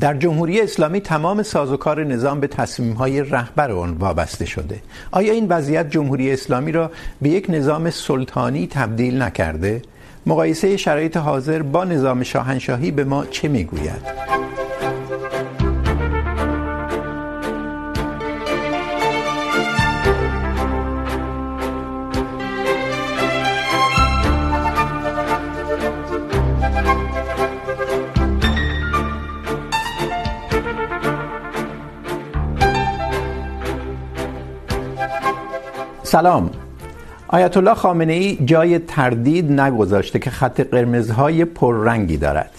در جمهوری اسلامی تمام سازوکار نظام به تصمیم‌های رهبر آن وابسته شده. آیا این وضعیت جمهوری اسلامی را به یک نظام سلطانی تبدیل نکرده؟ مقایسه شرایط حاضر با نظام شاهنشاهی به ما چه میگوید؟ سلام. آیت الله خامنه ای جای تردید نگذاشته که خط قرمزهای پررنگی دارد.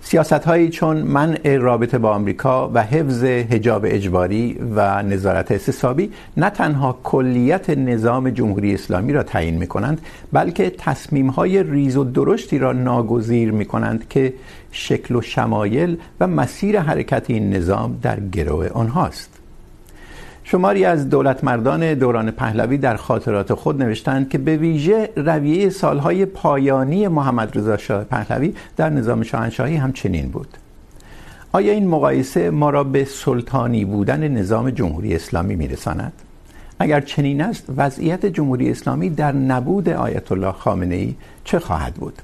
سیاست هایی چون منع رابطه با آمریکا و حفظ حجاب اجباری و نظارت احتسابی نه تنها کلیت نظام جمهوری اسلامی را تعیین می کنند بلکه تصمیم های ریز و درشتی را ناگزیر می کنند که شکل و شمایل و مسیر حرکت این نظام در گروه آنهاست. شماری از دولت مردان دوران پهلوی در خاطرات خود نوشتند که به ویژه رویه سالهای پایانی محمد رضا شاه پهلوی در نظام شاهنشاهی هم چنین بود آیا این مقایسه ما را به سلطانی بودن نظام جمهوری اسلامی میرساند؟ اگر چنین است، وضعیت جمهوری اسلامی در نبود آیت الله خامنه ای چه خواهد بود؟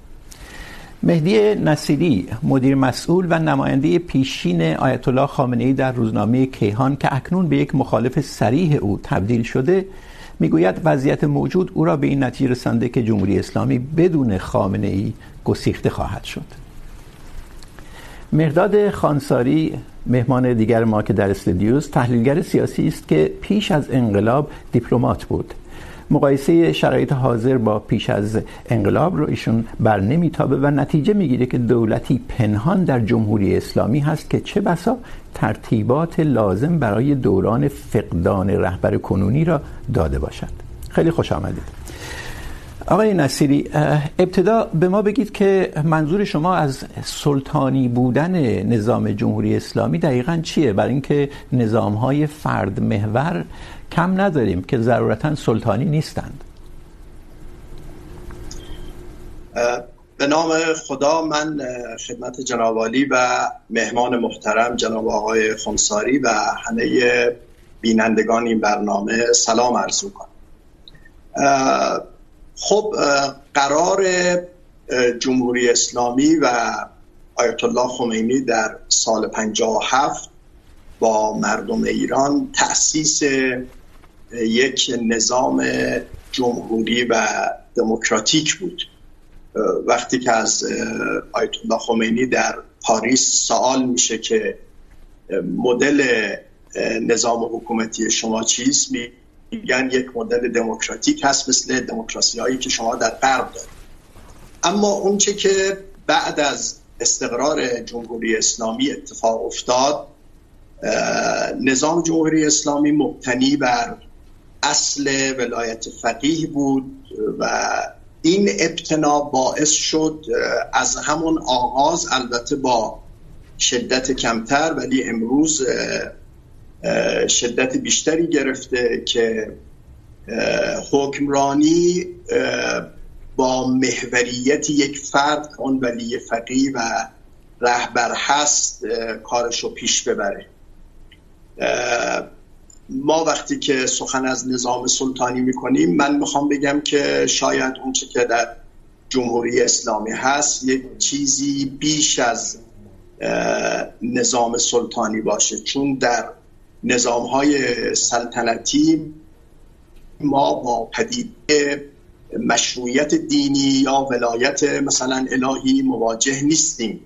مهدی نصیری، مدیر مسئول و نماینده پیشین آیت الله خامنه ای در روزنامه کیهان که اکنون به یک مخالف صریح او تبدیل شده، میگوید وضعیت موجود او را به این نتیجه رسانده که جمهوری اسلامی بدون خامنه ای گسیخته خواهد شد. مرداد خانساری، مهمان دیگر ما که در استودیوست تحلیلگر سیاسی است که پیش از انقلاب دیپلمات بود. مقایسه شرایط حاضر با پیش از انقلاب رو ایشون بر نمیتابه و نتیجه میگیره که دولتی پنهان در جمهوری اسلامی هست که چه بسا ترتیبات لازم برای دوران فقدان رهبر کنونی را داده باشد خیلی خوش آمدید. آقای نصیری ابتدا به ما بگید که منظور شما از سلطانی بودن نظام جمهوری اسلامی دقیقا چیه؟ برای اینکه نظامهای فرد محور کم نداریم که ضرورتا سلطانی نیستند. به نام خدا من خدمت جناب عالی و مهمان محترم جناب آقای خونساری و همه بینندگان این برنامه سلام عرض کنم خب قرار جمهوری اسلامی و آیت الله خمینی در سال 57 با مردم ایران تأسیس یک نظام جمهوری و دموکراتیک بود. وقتی که از آیت الله خمینی در پاریس سوال میشه که مدل نظام حکومتی شما چیست؟ میگن یک مدل دموکراتیک هست مثل دموکراسی هایی که شما در غرب دارید. اما اونچه که بعد از استقرار جمهوری اسلامی اتفاق افتاد نظام جمهوری اسلامی مبتنی بر اصل ولایت فقیه بود و این ابتنا باعث شد از همون آغاز البته با شدت کمتر، ولی امروز شدت بیشتری گرفته که حکمرانی با محوریت یک فرد، اون ولی فقیه و رهبر هست کارشو پیش ببره. ما وقتی که سخن از نظام سلطانی میکنیم، من میخوام بگم که شاید اونچه که در جمهوری اسلامی هست، یک چیزی بیش از نظام سلطانی باشه. چون در نظام های سلطنتی ما با پدیده مشروعیت دینی یا ولایت مثلا الهی مواجه نیستیم.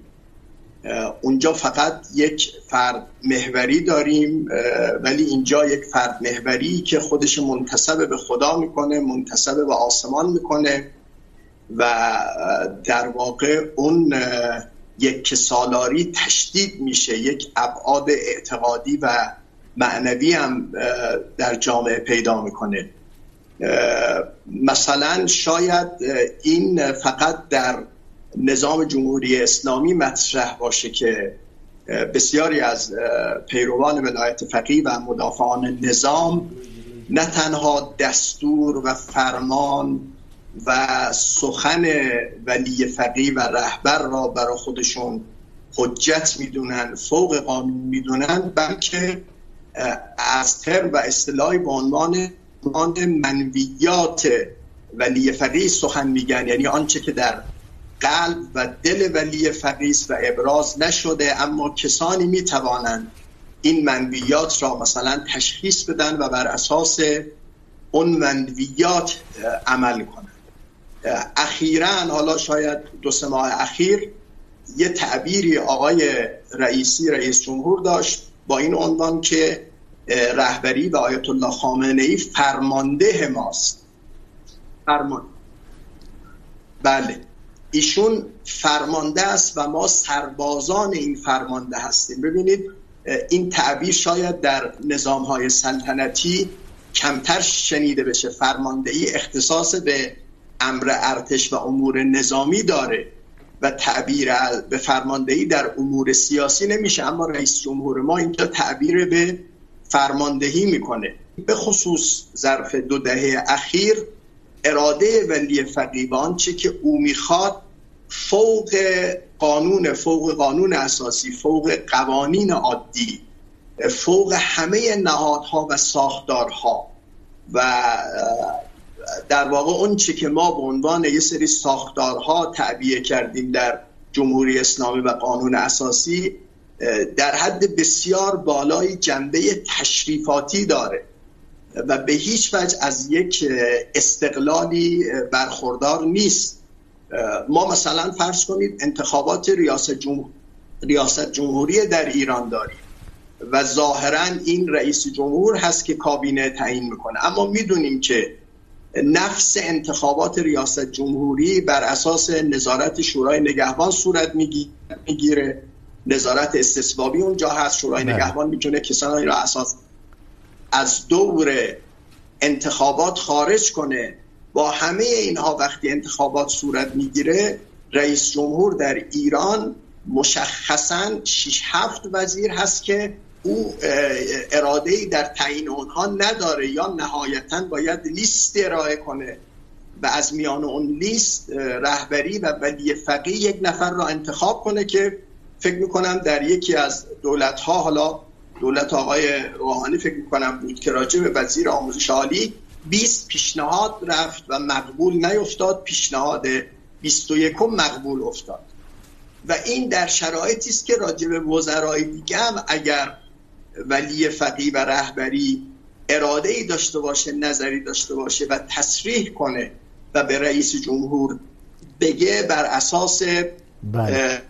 اونجا فقط یک فرد محوری داریم ولی اینجا یک فرد محوری که خودش منتصب به خدا میکنه منتصب به آسمان میکنه و در واقع اون یک سالاری تشدید میشه، یک ابعاد اعتقادی و معنوی هم در جامعه پیدا میکنه. مثلا شاید این فقط در نظام جمهوری اسلامی مطرح باشه که بسیاری از پیروان ولایت فقیه و مدافعان نظام نه تنها دستور و فرمان و سخن ولی فقیه و رهبر را برای خودشون حجت میدونن، فوق قانون میدونن، بلکه از ترم و اصطلاحی به عنوان منویات ولی فقیه سخن میگن. یعنی آنچه که در قلب و دل ولی فقیه و ابراز نشده، اما کسانی میتوانند این منویات را مثلا تشخیص بدن و بر اساس اون منویات عمل کنند. اخیرا، حالا شاید دو سه ماه اخیر، یه تعبیری آقای رئیسی، رئیس جمهور داشت با این عنوان که رهبری و آیت الله خامنه ای فرمانده ماست. فرمان. بله. ایشون فرمانده است و ما سربازان این فرمانده هستیم. ببینید، این تعبیر شاید در نظام های سلطنتی کمتر شنیده بشه. فرماندهی اختصاص به امر ارتش و امور نظامی داره و تعبیر به فرماندهی در امور سیاسی نمیشه. اما رئیس جمهور ما اینجا تعبیر به فرماندهی میکنه. به خصوص ظرف دو دهه اخیر، اراده ولی فقیبان چه که او میخواد فوق قانون فوق قانون اساسی، فوق قوانین عادی، فوق همه نهادها و ساختارها. و در واقع اون چی که ما به عنوان یه سری ساختارها تعبیه کردیم در جمهوری اسلامی و قانون اساسی، در حد بسیار بالای جنبه تشریفاتی داره. و به هیچ وجه از یک استقلالی برخوردار نیست. ما مثلا فرض کنید انتخابات ریاست, جمهور... ریاست جمهوری در ایران داریم و ظاهرا این رئیس جمهور هست که کابینه تعیین میکنه. اما میدونیم که نفس انتخابات ریاست جمهوری بر اساس نظارت شورای نگهبان صورت میگیره. نظارت استثبابی اونجا هست. شورای نگهبان میتونه کسانی را اساس از دور انتخابات خارج کنه. با همه اینها وقتی انتخابات صورت میگیره، رئیس جمهور در ایران مشخصا 6 7 وزیر هست که او اراده ای در تعیین اونها نداره یا نهایتا باید لیست ارائه کنه و از میان اون لیست رهبری و ولی فقیه یک نفر را انتخاب کنه که فکر میکنم در یکی از دولت ها حالا دولت آقای روحانی فکر میکنم بود که راجع به وزیر آموزش عالی 20 پیشنهاد رفت و مقبول نیفتاد پیشنهاد 21 مقبول افتاد و این در شرایطی است که راجع به وزرای دیگه هم اگر ولی فقی و رهبری اراده ای داشته باشه نظری داشته باشه و تصریح کنه و به رئیس جمهور بگه بر اساس بله.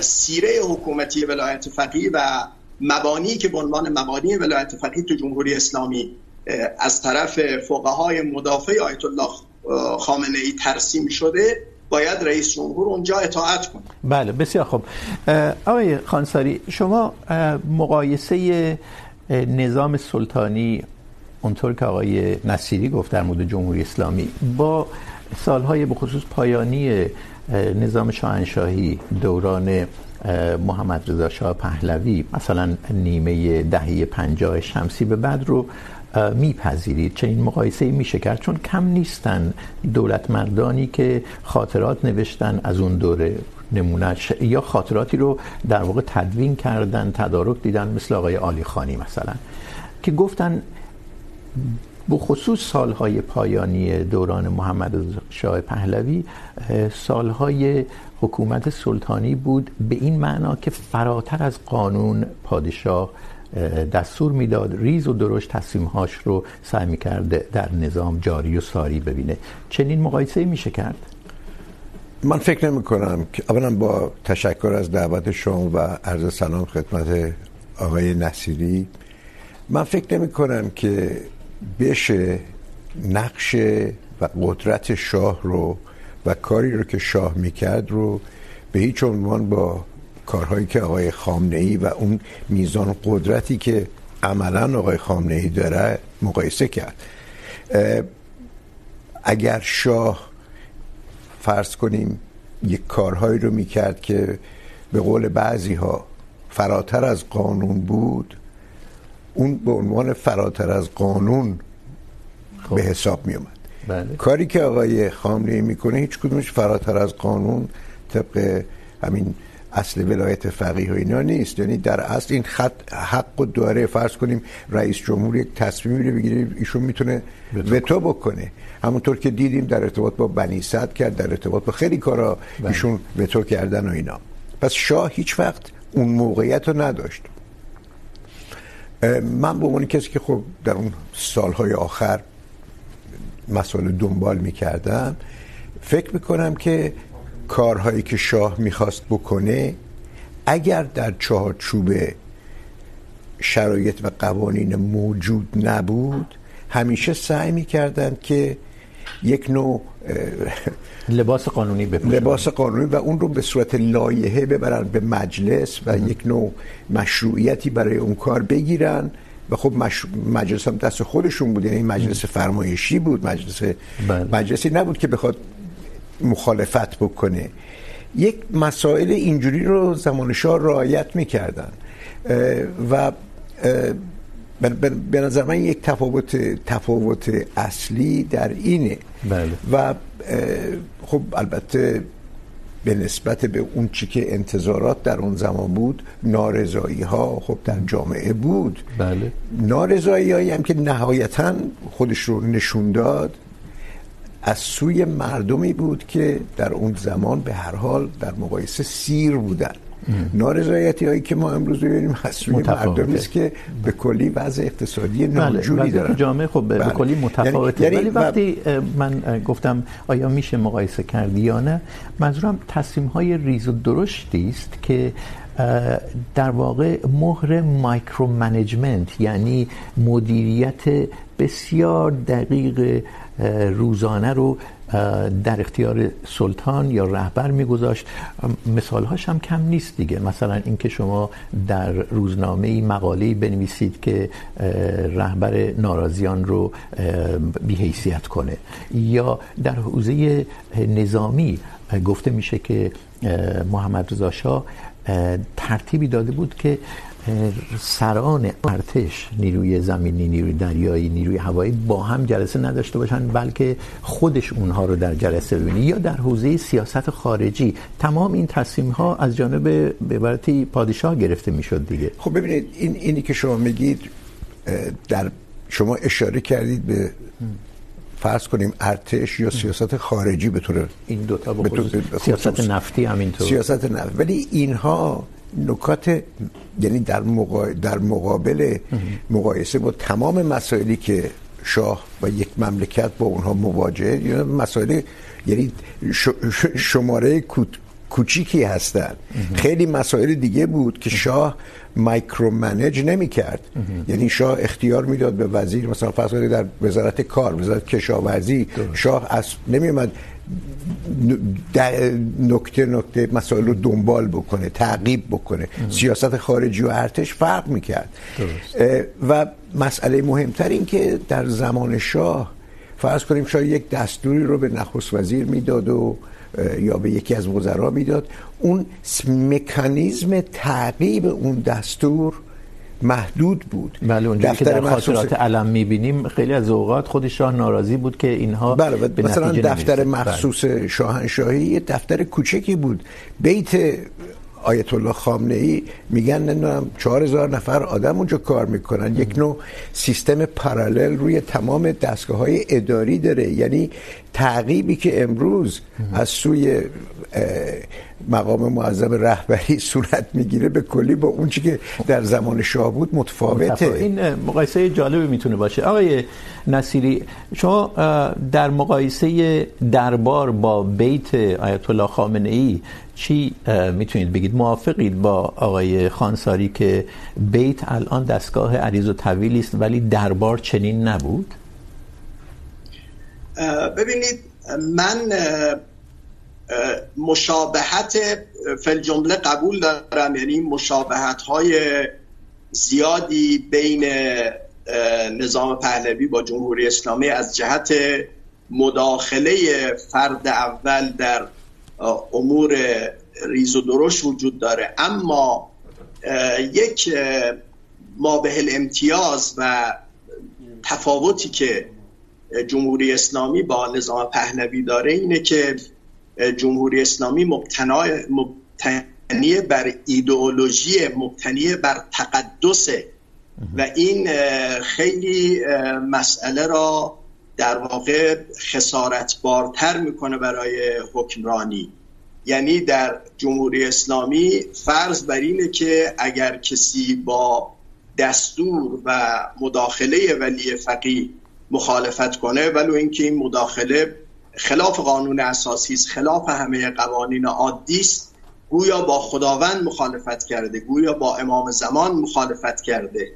سیره حکومتی ولایت فقیه و مبانی که به عنوان مبانی ولایت فقیه تو جمهوری اسلامی از طرف فقهای مدافع آیت الله خامنه ای ترسیم شده، باید رئیس جمهور اونجا اطاعت کنه. بله، بسیار خوب. آقای خانساری، شما مقایسه نظام سلطانی، اونطور که آقای نصیری گفت در مورد جمهوری اسلامی، با سالهای بخصوص پایانی نظام شاهنشاهی دوران محمد رضا شاه پهلوی، مثلا نیمه دهه پنجاه شمسی به بعد رو میپذیرید چه این مقایسه میشه کرد. چون کم نیستن دولت مردانی که خاطرات نوشتن از اون دوره نمونهش یا خاطراتی رو در واقع تدوین کردن، تدارک دیدن، مثل آقای آلی خانی مثلا، که گفتن بخصوص سالهای پایانی دوران محمد شاه پهلوی سالهای حکومت سلطانی بود به این معنا که فراتر از قانون پادشاه دستور میداد ریز و درشت تصمیمهاش رو سعی میکرد در نظام جاری و ساری ببینه. چنین مقایسه میشه کرد؟ من فکر نمی کنم که اولا با تشکر از دعوت شما و عرض سلام خدمت آقای نصیری، من فکر نمی کنم که بشه نقش و قدرت شاه رو و کاری رو که شاه میکرد رو به هیچ عنوان با کارهایی که آقای خامنه ای و اون میزان قدرتی که عملا آقای خامنه ای داره مقایسه کرد اگر شاه فرض کنیم یک کارهایی رو میکرد که به قول بعضی ها فراتر از قانون بود اون به عنوان فراتر از قانون خوب. به حساب می اومد بله. کاری که آقای خامنه ای میکنه هیچ کدومش فراتر از قانون طبق همین اصل ولایت فقیه و اینا نیست. یعنی در اصل این خط حق و داره فرض کنیم رئیس جمهور یک تصمیمی رو بگیره ایشون میتونه وتو بکنه. همونطور که دیدیم در ارتباط با بنی صد کرد در ارتباط با خیلی کارا ایشون وتو کردن و اینا. پس شاه هیچ وقت اون موقعیت رو نداشت. من به عنوان کسی که خب در اون سالهای آخر مسائل دنبال میکردم فکر میکنم که کارهایی که شاه میخواست بکنه اگر در چهارچوب شرایط و قوانین موجود نبود همیشه سعی میکردن که یک نوع لباس قانونی بپوشن لباس قانونی و اون رو به صورت لایحه ببرن به مجلس و یک نوع مشروعیتی برای اون کار بگیرن. و خب مش... مجلس هم دست خودشون بود. یعنی مجلس فرمایشی بود مجلس بله. مجلسی نبود که بخواد مخالفت بکنه. یک مسائل اینجوری رو زمان شاه رعایت میکردن. و به نظر من یک تفاوت تفاوت اصلی در اینه. بله. و خب البته به نسبت به اون چی که انتظارات در اون زمان بود نارضایی ها خب در جامعه بود. بله. نارضایی هایی هم که نهایتا خودش رو نشون داد. از سوی مردمی بود که در اون زمان به هر حال در مقایسه سیر بودن. نارضایتی هایی که ما امروز ببینیم از سوی مردمی است که به کلی وضع اقتصادی ناجوری دارن. جامعه خب به کلی متفاوته. یعنی ولی وقتی من گفتم آیا میشه مقایسه کرد یا نه منظورم تصمیم های ریز و درشتی است که در واقع مهر مایکرو منیجمنت یعنی مدیریت بسیار دقیق روزانه رو در اختیار سلطان یا رهبر میگذاشت. مثالهاش هم کم نیست دیگه. مثلا اینکه شما در روزنامه مقاله‌ای بنویسید که رهبر ناراضیان رو بی‌حیثیت کنه. یا در حوزه نظامی گفته میشه که محمد رضا شاه ترتیبی داده بود که سران ارتش نیروی زمینی نیروی دریایی نیروی هوایی با هم جلسه نداشته باشن بلکه خودش اونها رو در جلسه ببینه یا در حوزه سیاست خارجی. تمام این تصمیم ها از جانب به عبارتی پادشاه گرفته میشد دیگه. خب ببینید این اینی که شما میگید در شما اشاره کردید به فرض کنیم ارتش یا سیاست خارجی به طور این دو تا به سیاست نفتی همینطور. سیاست نفتی ولی اینها نکات یعنی در, مقا... در مقابل مقایسه با تمام مسائلی که شاه و یک مملکت با اونها مواجهه یعنی مسائل یعنی ش... شماره کوت... کوچیکی هستند خیلی مسائل دیگه بود که شاه مایکرو منیج نمی کرد یعنی شاه اختیار میداد به وزیر مثلا فرض در وزارت کار وزارت کشاورزی شاه از نمی اومد نکته نکته مسائل رو دنبال بکنه تعقیب بکنه. سیاست خارجی و ارتش فرق میکرد. و مسئله مهمتر این که در زمان شاه فرض کنیم شاه یک دستوری رو به نخست وزیر میداد و یا به یکی از وزرا میداد. اون مکانیزم تعقیب اون دستور محدود بود. بله اونجا که در خاطرات علم میبینیم خیلی از اوقات خود شاه ناراضی بود که اینها بله به مثلا دفتر مخصوص بله. شاهنشاهی یه دفتر کوچکی بود. بیت آیت الله خامنه ای میگن نمیدونم 4000 نفر آدم اونجا کار میکنن. یک نوع سیستم پارالل روی تمام دستگاه های اداری داره. یعنی تعقیبی که امروز از سوی مقام معظم رهبری صورت میگیره به کلی با اون چی که در زمان شاه بود متفاوته. این مقایسه جالبی میتونه باشه. آقای نصیری شما در مقایسه دربار با بیت آیت الله خامنه ای چی میتونید بگید؟ موافقید با آقای خانساری که بیت الان دستگاه عریض و طویلی است ولی دربار چنین نبود؟ ببینید من مشابهت فل جمله قبول دارم. یعنی مشابهت های زیادی بین نظام پهلوی با جمهوری اسلامی از جهت مداخله فرد اول در امور ریز و درشت وجود داره. اما یک ما به امتیاز و تفاوتی که جمهوری اسلامی با نظام پهلوی داره اینه که جمهوری اسلامی مبتنا مبتنی بر ایدئولوژی، مبتنی بر تقدس. و این خیلی مسئله را در واقع خسارت بارتر میکنه برای حکمرانی. یعنی در جمهوری اسلامی فرض بر اینه که اگر کسی با دستور و مداخله ولی فقیه مخالفت کنه، ولو اینکه این مداخله خلاف قانون اساسی است، خلاف همه قوانین عادی است. گویا با خداوند مخالفت کرده، گویا با امام زمان مخالفت کرده.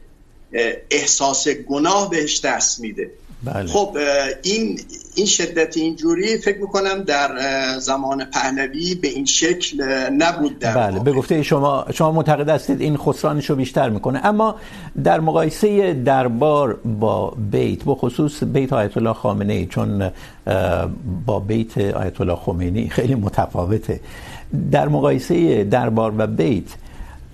احساس گناه بهش دست میده. بله. خب این این شدت اینجوری فکر میکنم در زمان پهلوی به این شکل نبود در بله به گفته شما شما معتقد هستید این خسرانش رو بیشتر میکنه. اما در مقایسه دربار با بیت به خصوص بیت آیت الله خامنه ای چون با بیت آیت الله خمینی خیلی متفاوته. در مقایسه دربار و بیت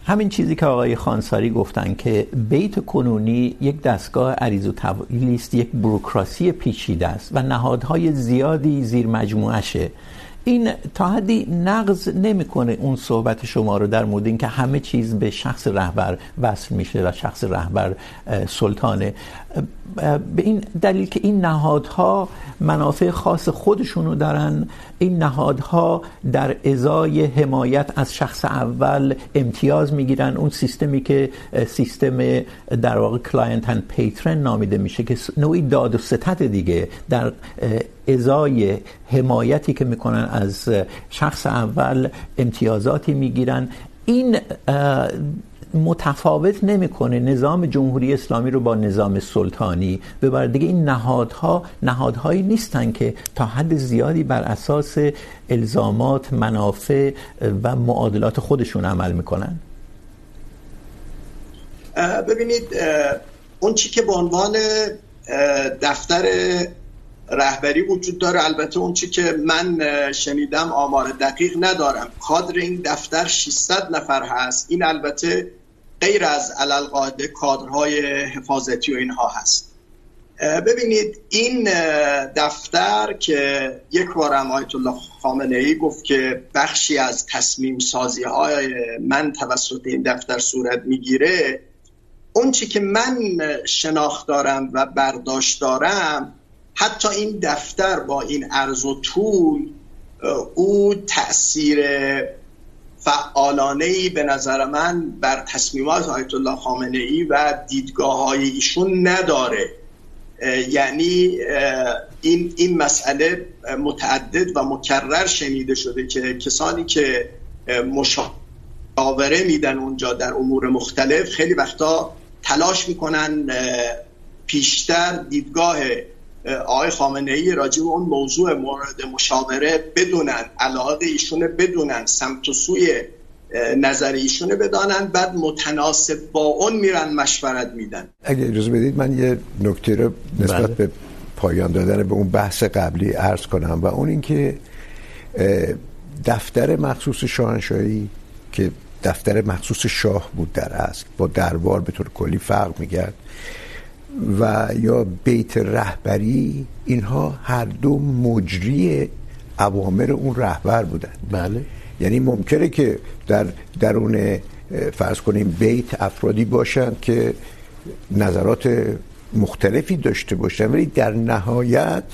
همین چیزی که آقای خانساری گفتن که بیت کنونی یک دستگاه عریض و طویلی است یک بروکراسی پیچیده است و نهادهای زیادی زیر مجموعشه این تا حدی نقض نمیکنه اون صحبت شما رو در مورد اینکه همه چیز به شخص رهبر وصل میشه و شخص رهبر سلطانه. به این دلیل که این نهادها منافع خاص خودشونو دارن. این نهادها در ازای حمایت از شخص اول امتیاز میگیرن. اون سیستمی که سیستم در واقع کلاینت اند پیترن نامیده میشه که نوعی داد و ستد دیگه در ازای حمایتی که میکنن از شخص اول امتیازاتی میگیرن. این متفاوت نمیکنه. نظام جمهوری اسلامی رو با نظام سلطانی به بر دیگه این نهادها، نهادهایی نیستن که تا حد زیادی بر اساس الزامات، منافع و معادلات خودشون عمل میکنن. ببینید اون چی که به عنوان دفتر رهبری وجود داره. البته اون چی که من شنیدم آمار دقیق ندارم. کادر این دفتر 600 نفر هست. این البته غیر از علل قاعده کادرهای حفاظتی و اینها هست. ببینید، این دفتر که یک بار هم آیت الله خامنه ای گفت که بخشی از تصمیم سازی های من توسط این دفتر صورت میگیره، اون چی که من شناخت دارم و برداشت دارم حتی این دفتر با این عرض و طول او تأثیر فعالانه ای به نظر من بر تصمیمات آیت الله خامنه ای و دیدگاه های ایشون نداره. یعنی این این مسئله متعدد و مکرر شنیده شده که کسانی که مشاوره میدن اونجا در امور مختلف، خیلی وقتا تلاش میکنن پیشتر دیدگاه آقای خامنه ای راجع به اون موضوع مورد مشاوره بدونن علاقه ایشونه بدونن سمت و سوی نظر ایشونه بدانن بعد متناسب با اون میرن مشورت میدن اگه اجازه بدید من یه نکته رو نسبت بله. به پایان دادن به اون بحث قبلی عرض کنم و اون اینکه دفتر مخصوص شاهنشاهی که دفتر مخصوص شاه بود در اصل با دربار به طور کلی فرق میکرد و یا بیت رهبری اینها هر دو مجری اوامر اون رهبر بودن. بله. یعنی ممکنه که در درون فرض کنیم بیت افرادی باشند که نظرات مختلفی داشته باشن ولی در نهایت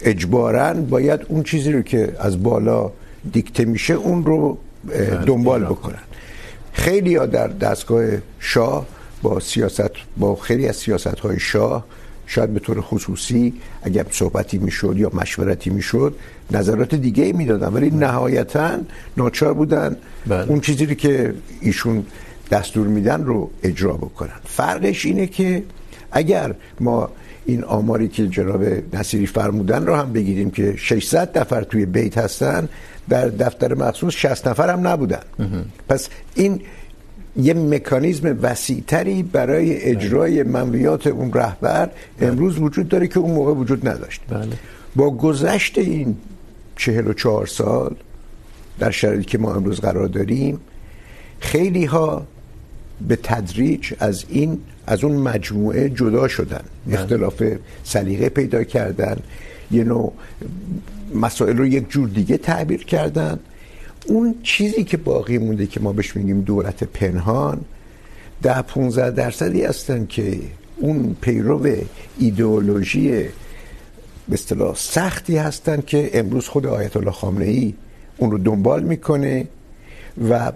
اجباراً باید اون چیزی رو که از بالا دیکته میشه اون رو دنبال بکنن. خیلی ها در دستگاه شاه با سیاست با خیلی از سیاست های شاه شاید به طور خصوصی اگر صحبتی میشد یا مشورتی میشد نظرات دیگه ای میدادن ولی نهایتا ناچار بودن بله. اون چیزی رو که ایشون دستور میدن رو اجرا بکنن. فرقش اینه که اگر ما این آماری که جناب نصیری فرمودن رو هم بگیریم که 600 نفر توی بیت هستن در دفتر مخصوص 60 نفر هم نبودن. پس این یه مکانیزم وسیعتری برای اجرای منویات اون رهبر امروز وجود داره که اون موقع وجود نداشت بله. با گذشت این چهل و چهار سال در شرایطی که ما امروز قرار داریم خیلی ها به تدریج از این از اون مجموعه جدا شدن. اختلاف سلیقه پیدا کردن یه نوع مسائل رو یک جور دیگه تعبیر کردن اون چیزی که باقی مونده که ما بهش میگیم دولت پنهان، ده 15 درصدی هستن که اون پیرو ایدئولوژی به اصطلاح سختی هستن که امروز خود آیت الله خامنه ای اون رو دنبال میکنه و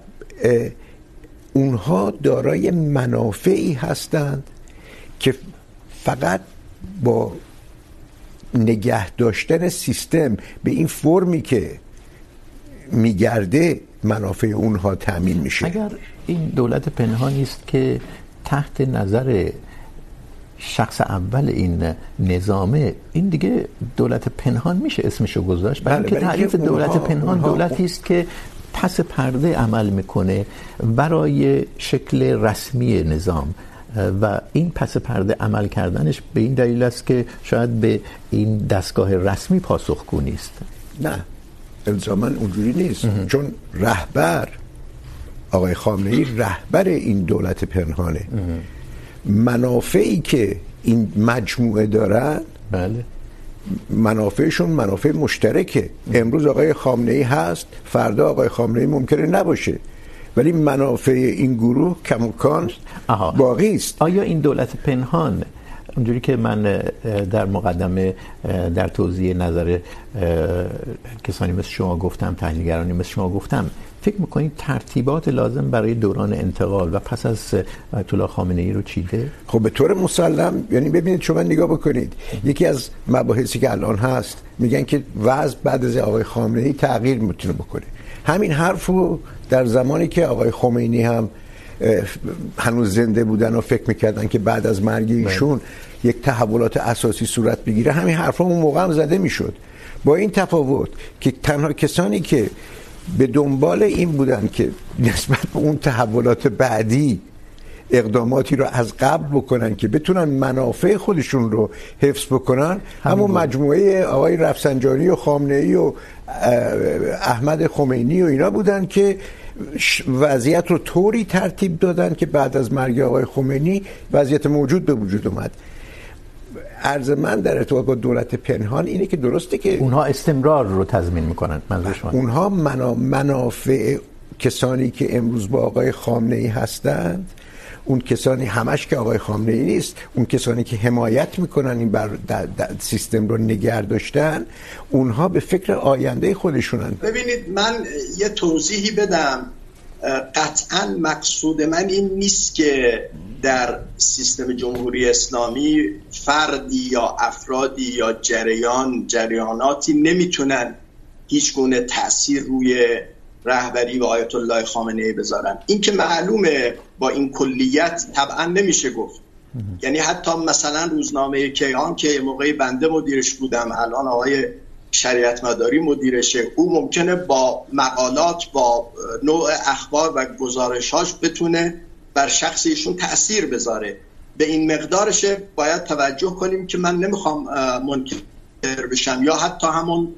اونها دارای منافعی هستند که فقط با نگه داشتن سیستم به این فرمی که میگرده منافع اونها تامین میشه. اگر این دولت پنهانی است که تحت نظر شخص اول این نظامه این دیگه دولت پنهان میشه اسمشو گذاشت. برای اینکه تعریف دولت پنهان دولتی است که پس پرده عمل میکنه برای شکل رسمی نظام. و این پس پرده عمل کردنش به این دلیل است که شاید به این دستگاه رسمی پاسخگو نیست. نه. الزاما اونجوری نیست. چون رهبر آقای خامنه ای رهبر این دولت پنهانه. منافعی که این مجموعه دارن بله. منافعشون منافع مشترکه. امروز آقای خامنه ای هست فردا آقای خامنه ای ممکنه نباشه. ولی منافع این گروه کمکان باقی است. آیا این دولت پنهان اونجوری که من در مقدمه در توضیح نظر کسانی مثل شما گفتم، تحلیلگرانی مثل شما گفتم، فکر میکنید ترتیبات لازم برای دوران انتقال و پس از آیت الله خامنه ای رو چیده خب به طور مسلم یعنی ببینید شما نگاه بکنید، یکی از مباحثی که الان هست، میگن که وضع بعد از آقای خامنه ای تغییر میتونه بکنه. همین حرف رو در زمانی که آقای خمینی هم هنوز زنده بودن و فکر میکردن که بعد از مرگ ایشون یک تحولات اساسی صورت بگیره. همین حرفا اون موقع هم زده میشد. با این تفاوت که تنها کسانی که به دنبال این بودن که نسبت به اون تحولات بعدی اقداماتی رو از قبل بکنن که بتونن منافع خودشون رو حفظ بکنن همون مجموعه آقای رفسنجانی و خامنه ای و احمد خمینی و اینا بودن که وضعیت رو طوری ترتیب دادن که بعد از مرگ آقای خمینی وضعیت موجود به وجود اومد. عرض من در ارتباط با دولت پنهان اینه که درسته که اونها استمرار رو تضمین میکنن منظور شما اونها منا... منافع کسانی که امروز با آقای خامنه ای هستند اون کسانی همش که آقای خامنه ای نیست، اون کسانی که حمایت میکنن این بر در در سیستم رو نگه داشتن، اونها به فکر آینده خودشونن. ببینید، من یه توضیحی بدم. قطعا مقصود من این نیست که در سیستم جمهوری اسلامی فردی یا افرادی یا جریان، جریاناتی نمیتونن هیچ گونه تاثیر روی رهبری و آیت الله خامنه ای بذارن. این که معلومه با این کلیت طبعا نمیشه گفت. یعنی حتی مثلا روزنامه کیهان که موقعی بنده مدیرش بودم، الان آقای شریعت مداری مدیرشه، او ممکنه با مقالات، با نوع اخبار و گزارشاش بتونه بر شخص ایشون تاثیر بذاره. به این مقدارشه باید توجه کنیم که من نمیخوام منکر بشم یا حتی همون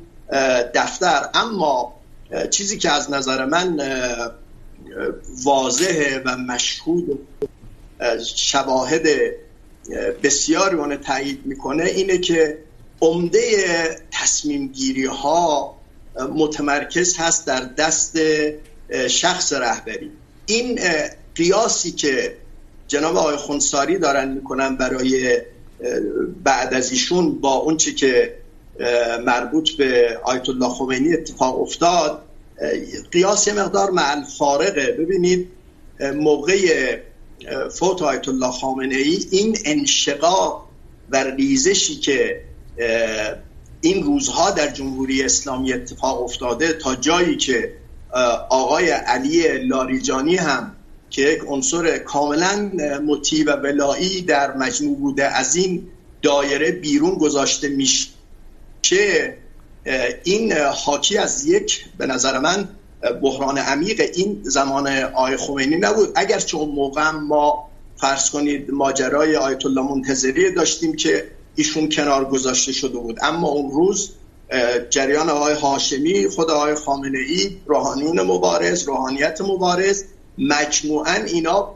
دفتر. اما چیزی که از نظر من واضحه و مشهود شواهد بسیاری اون تایید میکنه اینه که عمده تصمیم گیری ها متمرکز هست در دست شخص رهبری. این قیاسی که جناب آقای خونساری دارن میکنن برای بعد از ایشون با اون چی که مربوط به آیت الله خمینی اتفاق افتاد. قیاس مقدار مع فارقه ببینید، موقع فوت آیت الله خامنه ای این انشقاق و ریزشی که این روزها در جمهوری اسلامی اتفاق افتاده تا جایی که آقای علی لاریجانی هم که یک عنصر کاملا مطیع و ولایی در مجموع بوده، از این دایره بیرون گذاشته میشه که این حاکی از یک، به نظر من بحران عمیق این زمان آقای خمینی نبود. اگر چه اون موقع ما فرض کنید ماجرای آیت الله منتظری داشتیم که ایشون کنار گذاشته شده بود. اما اون روز جریان آقای هاشمی، خود آقای خامنه ای روحانیون مبارز، روحانیت مبارز، مجموعا اینا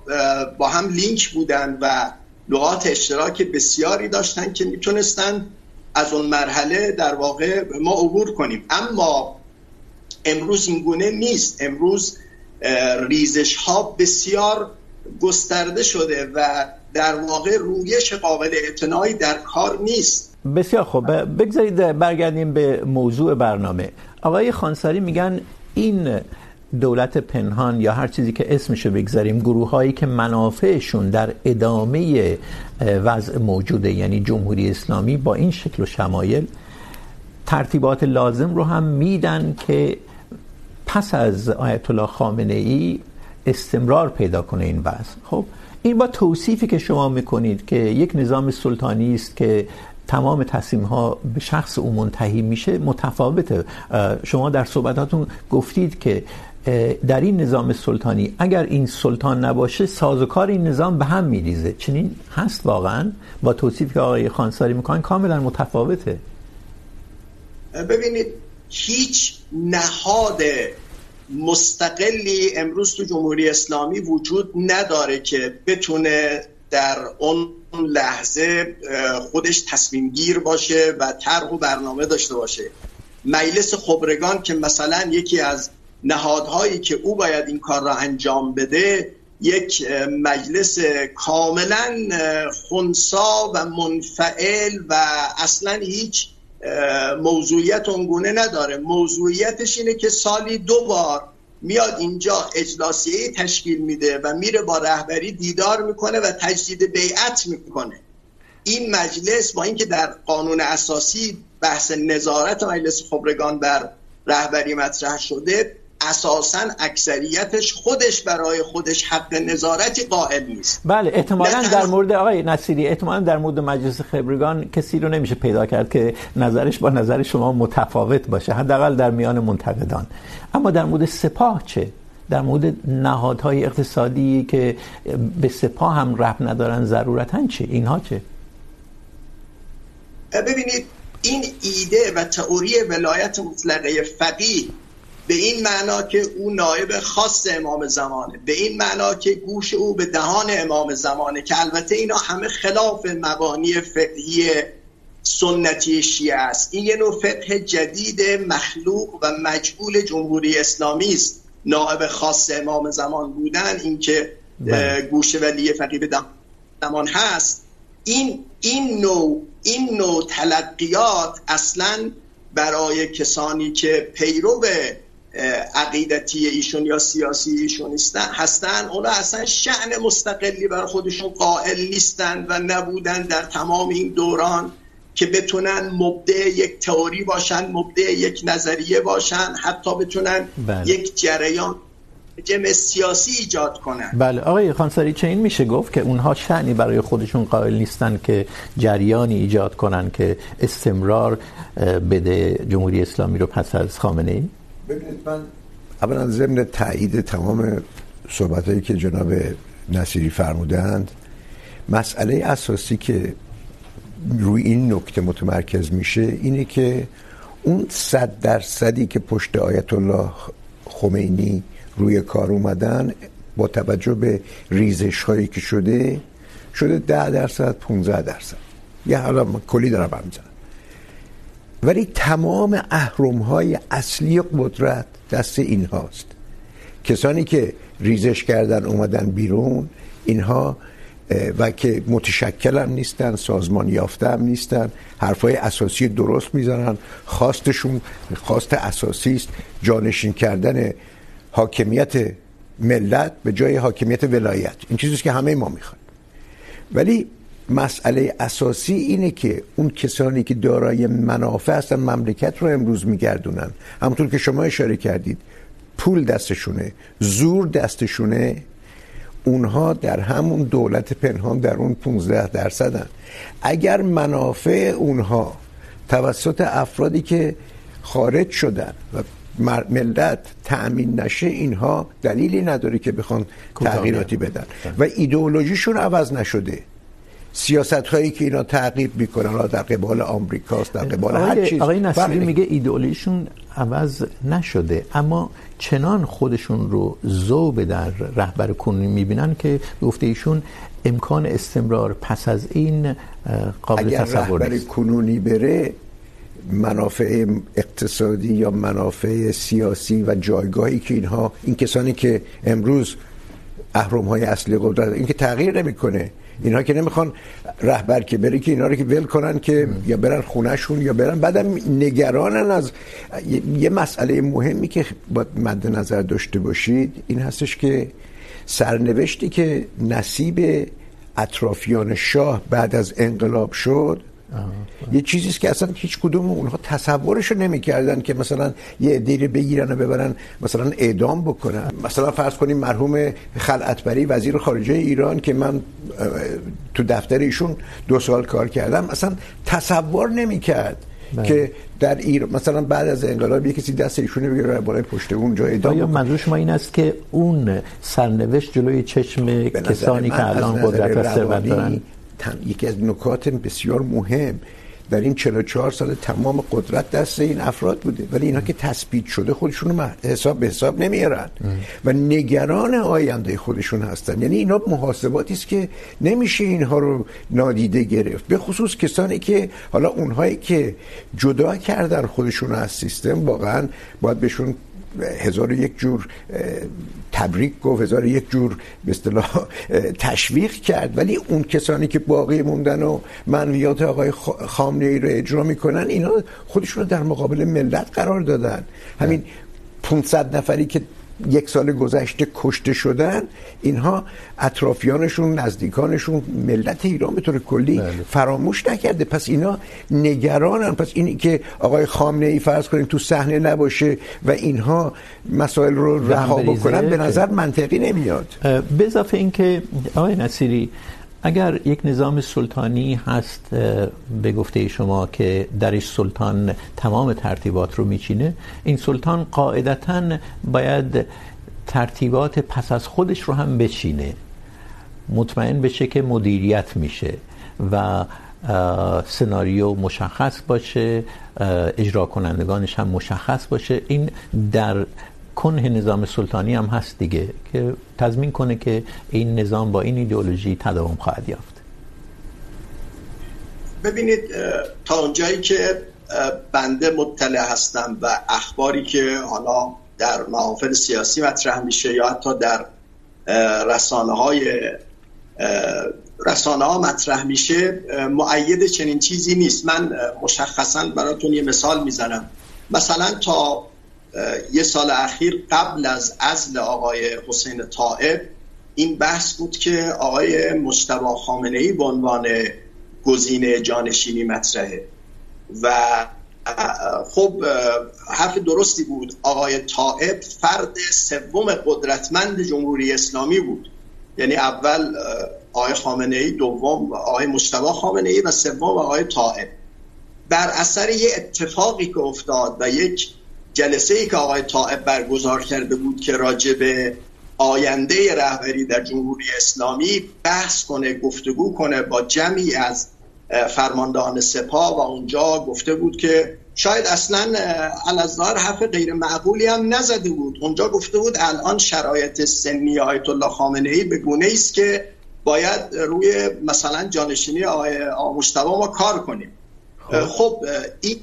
با هم لینک بودن و لغات اشتراک بسیاری داشتن که میتونستن از اون مرحله در واقع ما عبور کنیم. اما امروز این گونه نیست. امروز ریزش ها بسیار گسترده شده و در واقع رویش قابل اعتنایی در کار نیست. بسیار خوب. بگذارید برگردیم به موضوع برنامه. آقای خانساری میگن این دولت پنهان یا هر چیزی که اسمشو بگذاریم گروه هایی که منافعشون در ادامه وضع موجوده یعنی جمهوری اسلامی با این شکل و شمایل، ترتیبات لازم رو هم میدن که پس از آیت الله خامنه ای استمرار پیدا کنه این وضع. خب، این با توصیفی که شما میکنید که یک نظام سلطانی است که تمام تصمیم ها به شخص او منتهی میشه، متفاوته. شما در صحبتاتون گفتید که در این نظام سلطانی، اگر این سلطان نباشه، سازوکار این نظام به هم میریزه. چنین هست واقعا؟ با توصیفی که آقای خانساری میکنن، کاملا متفاوته. ببینید، هیچ نهاد مستقلی امروز تو جمهوری اسلامی وجود نداره که بتونه در اون لحظه خودش تصمیم گیر باشه و طرح و برنامه داشته باشه. مجلس خبرگان که مثلا یکی از نهادهایی که او باید این کار را انجام بده یک مجلس کاملا خنثی و منفعل و اصلا هیچ موضوعیت اونگونه نداره. موضوعیتش اینه که سالی دو بار میاد اینجا اجلاسیه تشکیل میده و میره با رهبری دیدار میکنه و تجدید بیعت میکنه. این مجلس با اینکه در قانون اساسی بحث نظارت مجلس خبرگان بر رهبری مطرح شده اساسا اکثریتش خودش برای خودش حق نظارتی قائل نیست. بله احتمالا در مورد آقای نصیری احتمالا در مورد مجلس خبرگان کسی رو نمیشه پیدا کرد که نظرش با نظر شما متفاوت باشه حداقل در میان منتقدان. اما در مورد سپاه چه؟ در مورد نهادهای اقتصادی که به سپاه هم ربط ندارن ضرورتا چه؟ اینها چه؟ ببینید این ایده و تئوری ولایت مطلقه فقیه به این معنا که او نایب خاص امام زمانه به این معنا که گوش او به دهان امام زمانه که البته اینا همه خلاف مبانی فقهی سنتی شیعه است. این یه نوع فقه جدید مخلوق و مجعول جمهوری اسلامی است. نائب خاص امام زمان بودن این که گوش ولی فقیه به زمان هست. این این نوع این نوع تلقیات اصلا برای کسانی که پیرو عقیدتی ایشون یا سیاسی ایشون هستن اونا اصلا شعن مستقلی بر خودشون قائل نیستن و نبودن در تمام این دوران که بتونن مبدع یک تئوری باشن مبدع یک نظریه باشن حتی بتونن بله. یک جریان جمع سیاسی ایجاد کنن. بله. آقای خانساری چه این میشه گفت که اونها شعنی برای خودشون قائل نیستن که جریانی ایجاد کنن که استمرار بده جمهوری اسلامی رو پس از خامنه ای ببینید، من اولا ضمن تایید تمام صحبتایی که جناب نصیری فرمودند، مسئله اساسی که روی این نکته متمرکز میشه اینه که اون صد درصدی که پشت آیت الله خمینی روی کار اومدن با توجه به ریزش هایی که شده شده ده درصد 15 درصد. یه حالا کلی دارم برمیزنم ولی تمام اهرم های اصلی قدرت دست این هاست کسانی که ریزش کردن، اومدن بیرون، اینها و که متشکل هم نیستن، سازمان یافته هم نیستن، حرفای اساسی درست میزنن. خواستشون، خواست اساسی است جانشین کردن حاکمیت ملت به جای حاکمیت ولایت. این چیزیست که همه ما میخوایم. ولی مسئله اساسی اینه که اون کسانی که دارای منافع هستن مملکت رو امروز میگردونن. همونطور که شما اشاره کردید پول دستشونه زور دستشونه اونها در همون دولت پنهان در اون 15 درصدن. اگر منافع اونها توسط افرادی که خارج شدن و ملت تأمین نشه اینها دلیلی نداره که بخوان تغییراتی بدن. و ایدئولوژیشون عوض نشده. سیاست هایی که اینا تعقیب میکنن در قبال آمریکاست در قبال هر چیز. آقای نصیری میگه ایدئولوژیشون عوض نشده اما چنان خودشون رو ذوب در رهبر کنونی میبینن که گفته ایشون امکان استمرار پس از این قابل اگر تصور رهبر کنونی بره منافع اقتصادی یا منافع سیاسی و جایگاهی که اینها این کسانی که امروز اهرم های اصلی قدرت این که تغییر نمیکنه. اینا که نمیخوان رهبر که بره که اینا رو که ول کنن که یا برن خونهشون یا برن، بعدم نگرانن از یه مسئله مهمی که باید مد نظر داشته باشید این هستش که سرنوشتی که نصیب اطرافیان شاه بعد از انقلاب شد یه چیزی است که اصلا هیچ کدوم اونها تصورش رو نمیکردن که مثلا یه عده‌ای بگیرن و ببرن مثلا اعدام بکنن. مثلا فرض کنیم مرحوم خلعتبری وزیر خارجه ایران که من تو دفتر ایشون دو سال کار کردم اصلا تصور نمیکرد. که در ایران مثلا بعد از انقلاب یه کسی دست ایشونه بگیره بالای پشت اون جا ادامه آیا منظور شما این است که اون سرنوشت جلوی چشم کسانی که الان قدرت و ثروت دارن؟ یکی از نکات بسیار مهم در این 44 سال تمام قدرت دست این افراد بوده. ولی اینا که تثبیت شده خودشون حساب به حساب نمیارن. و نگران آینده خودشون هستن. یعنی اینا محاسباتی است که نمیشه اینها رو نادیده گرفت. به خصوص کسانی که حالا اونهایی که جدا کردن خودشون از سیستم واقعا باید بهشون هزار یک جور تبریک گفت هزار یک جور به اصطلاح تشویق کرد. ولی اون کسانی که باقی موندن و منویات آقای خامنه ای رو اجرا میکنن اینا خودشون رو در مقابل ملت قرار دادن. همین 500 نفری که یک سال گذشته کشته شدن. اینها اطرافیانشون نزدیکانشون ملت ایران به طور کلی بله. فراموش نکرده. پس اینا نگرانن. پس اینی که آقای خامنه ای فرض کنیم تو صحنه نباشه و اینها مسائل رو رها بکنن به نظر منطقی نمیاد. به اضافه اینکه آقای نصیری اگر یک نظام سلطانی هست به گفته شما که درش سلطان تمام ترتیبات رو میچینه، این سلطان قاعدتا باید ترتیبات پس از خودش رو هم بچینه، مطمئن بشه که مدیریت میشه و سناریو مشخص باشه اجرا کنندگانش هم مشخص باشه. این در کنه نظام سلطانی هم هست دیگه که تضمین کنه که این نظام با این ایدئولوژی تداوم خواهد یافت. ببینید تا اونجایی که بنده مطلع هستم و اخباری که حالا در محافل سیاسی مطرح میشه یا حتی در رسانه های رسانه ها مطرح میشه معید چنین چیزی نیست. من مشخصا براتون یه مثال میزنم. مثلا تا یه سال اخیر قبل از عزل آقای حسین طائب، این بحث بود که آقای مجتبی خامنه ای به عنوان گزینه جانشینی مطرحه. و خب حرف درستی بود. آقای طائب فرد سوم قدرتمند جمهوری اسلامی بود. یعنی اول آقای خامنه ای دوم، آقای مجتبی خامنه ای و سوم آقای طائب. بر اثر یه اتفاقی که افتاد و یک جلسه ای که آقای طائب برگزار کرده بود که راجع به آینده رهبری در جمهوری اسلامی بحث کنه گفتگو کنه با جمعی از فرماندهان سپاه و اونجا گفته بود که شاید اصلا الازدار حرف غیر معقولی هم نزده بود. اونجا گفته بود الان شرایط سنی آیت الله خامنه ای به گونه است که باید روی مثلا جانشینی آقای مصطفی ما کار کنیم. خب. این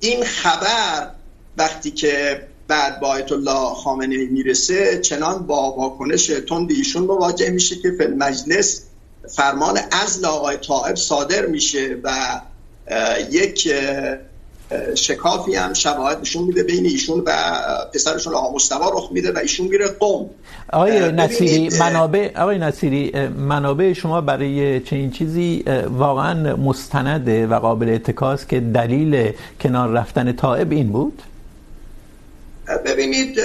این خبر وقتی که بعد با آیت الله خامنه ای میرسه چنان با واکنش تند ایشون مواجه میشه که فی مجلس فرمان عزل آقای طائب صادر میشه و یک شکافی هم شواهد نشون میده بین ایشون و پسرشون آقا مصطفی رخ میده و ایشون میره قم آقای نصیری منابع آقای نصیری منابع شما برای چنین چیزی واقعا مستنده و قابل اتکاست که دلیل کنار رفتن طائب این بود؟ ببینید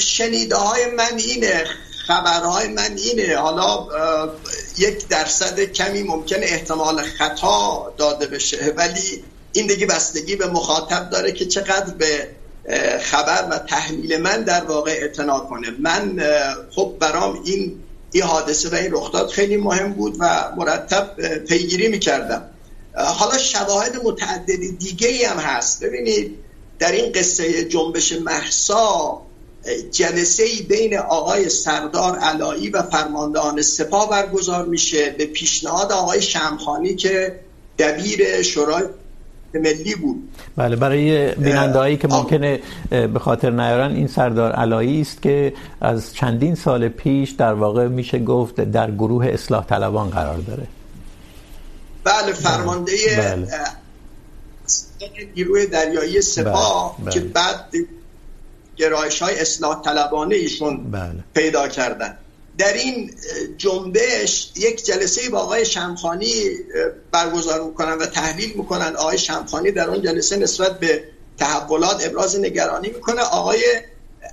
شنیده های من اینه، خبرهای من اینه. حالا یک درصد کمی ممکن احتمال خطا داده بشه، ولی این دیگه بستگی به مخاطب داره که چقدر به خبر و تحمیل من در واقع اعتنا کنه. من خب برام این این حادثه و این رخداد خیلی مهم بود و مرتب پیگیری میکردم. حالا شواهد متعددی دیگه ای هم هست. ببینید در این قصه جنبش محسا جلسه ای بین آقای سردار علایی و فرماندهان سپاه برگزار میشه به پیشنهاد آقای شمخانی که دبیر شورای ملی بود بله برای بینندهایی که ممکنه به خاطر نیارن این سردار علایی است که از چندین سال پیش در واقع میشه گفت در گروه اصلاح طلبان قرار داره بله فرمانده بله. نیروی دریایی سپاه. که بعد گرایش های اصلاح طلبانه ایشون بله. پیدا کردن در این جنبش یک جلسه با آقای شمخانی برگزار میکنن و تحلیل میکنن آقای شمخانی در اون جلسه نسبت به تحولات ابراز نگرانی میکنه آقای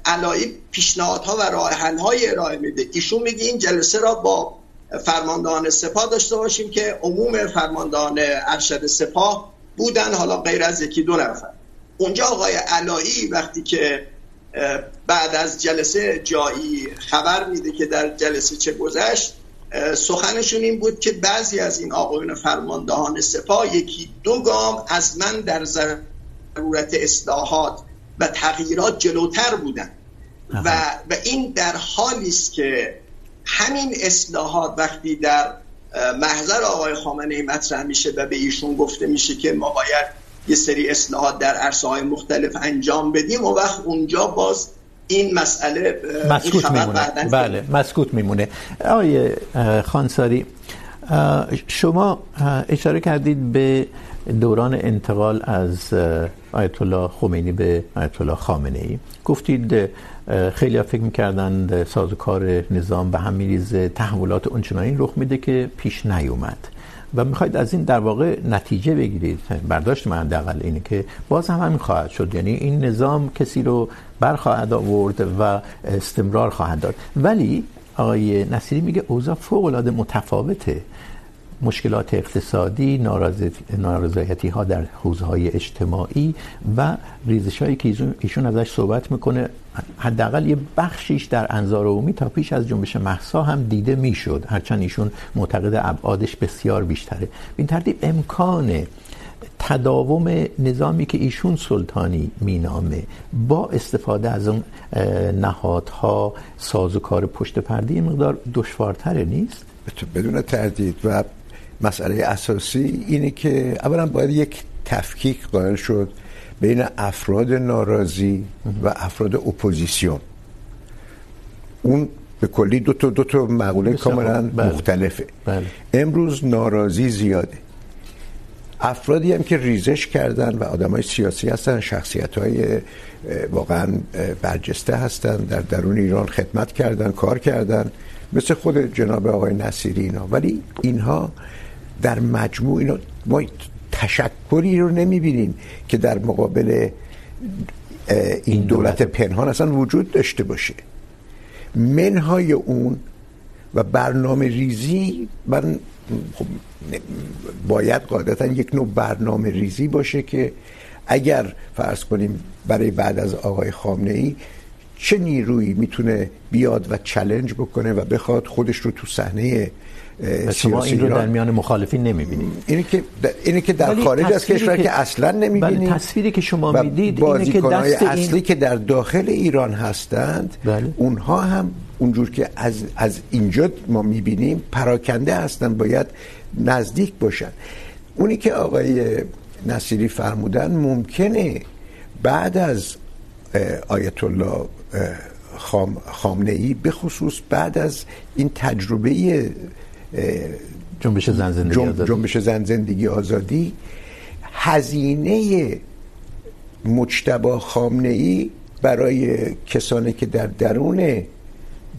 علایی پیشنهادها و راه حل های ارائه میده ایشون میگه این جلسه را با فرماندهان سپاه داشته باشیم که عموم فرماندهان ارشد سپاه بودن حالا غیر از یکی دو نفر. اونجا آقای علایی وقتی که بعد از جلسه جایی خبر میده که در جلسه چه گذشت سخنشون این بود که بعضی از این آقایون فرماندهان سپاه یکی دو گام از من در ضرورت اصلاحات و تغییرات جلوتر بودن. و, و این در حالی است که همین اصلاحات وقتی در محضر آقای خامنه ای مطرح میشه و به ایشون گفته میشه که ما باید یه سری اصلاحات در عرصه های مختلف انجام بدیم و وقت اونجا باز این مسئله مسکوت این میمونه. بله مسکوت میمونه. آقای خانساری شما اشاره کردید به دوران انتقال از آیت الله خمینی به آیت الله خامنه ای گفتید خیلی ها فکر میکردند سازوکار نظام به هم میریزه تحولات اونچنانی رخ میده که پیش نیومد. و میخواید از این در واقع نتیجه بگیرید. برداشت من حداقل اینه که باز هم همین خواهد شد. یعنی این نظام کسی رو برخواهد آورد و استمرار خواهد داد. ولی آقای نصیری میگه اوضاع فوق العاده متفاوته. مشکلات اقتصادی نارضایتی ها در حوزه های اجتماعی و ریزش هایی که ایشون ازش صحبت میکنه، حداقل یه بخشیش در انظار عمومی تا پیش از جنبش مهسا هم دیده میشد. هرچند ایشون معتقد ابعادش بسیار بیشتره. به این ترتیب امکان تداوم نظامی که ایشون سلطانی مینامه با استفاده از اون نهادها سازوکار پشت پرده مقدار دشوارتره، نیست؟ بدون تردید. و مسئله اساسی اینه که اولا باید یک تفکیک قائل شد بین افراد ناراضی و افراد اپوزیسیون. اون به کلی دو تا دو تا مقوله کاملا مختلفه. بله. امروز ناراضی زیاده. افرادی هم که ریزش کردن و آدمای سیاسی هستن شخصیت های واقعا برجسته هستن در درون ایران خدمت کردن کار کردن مثل خود جناب آقای نصیری اینا. ولی اینها در مجموع اینا ما تشکری رو نمیبینیم که در مقابل این دولت پنهان اصلا وجود داشته باشه. منهای اون و برنامه ریزی من خب باید قاعدتا یک نوع برنامه ریزی باشه که اگر فرض کنیم برای بعد از آقای خامنه ای چه نیرویی میتونه بیاد و چالش بکنه و بخواد خودش رو تو صحنه شما این رو در میان مخالفین نمیبینید اینه که اینه که در خارج از کشور که اصلا نمیبینید بله تصویری که شما میدید اینه که دست اصلی این... که در داخل ایران هستند بله. اونها هم اونجور که از از اینجا ما میبینیم پراکنده هستن باید نزدیک باشن. اونی که آقای نصیری فرمودن ممکنه بعد از آیت الله خام خامنه ای به خصوص بعد از این تجربه جنبش زن زندگی جنب آزادی جنبش زن زندگی آزادی هزینه مجتبی خامنه ای برای کسانی که در درون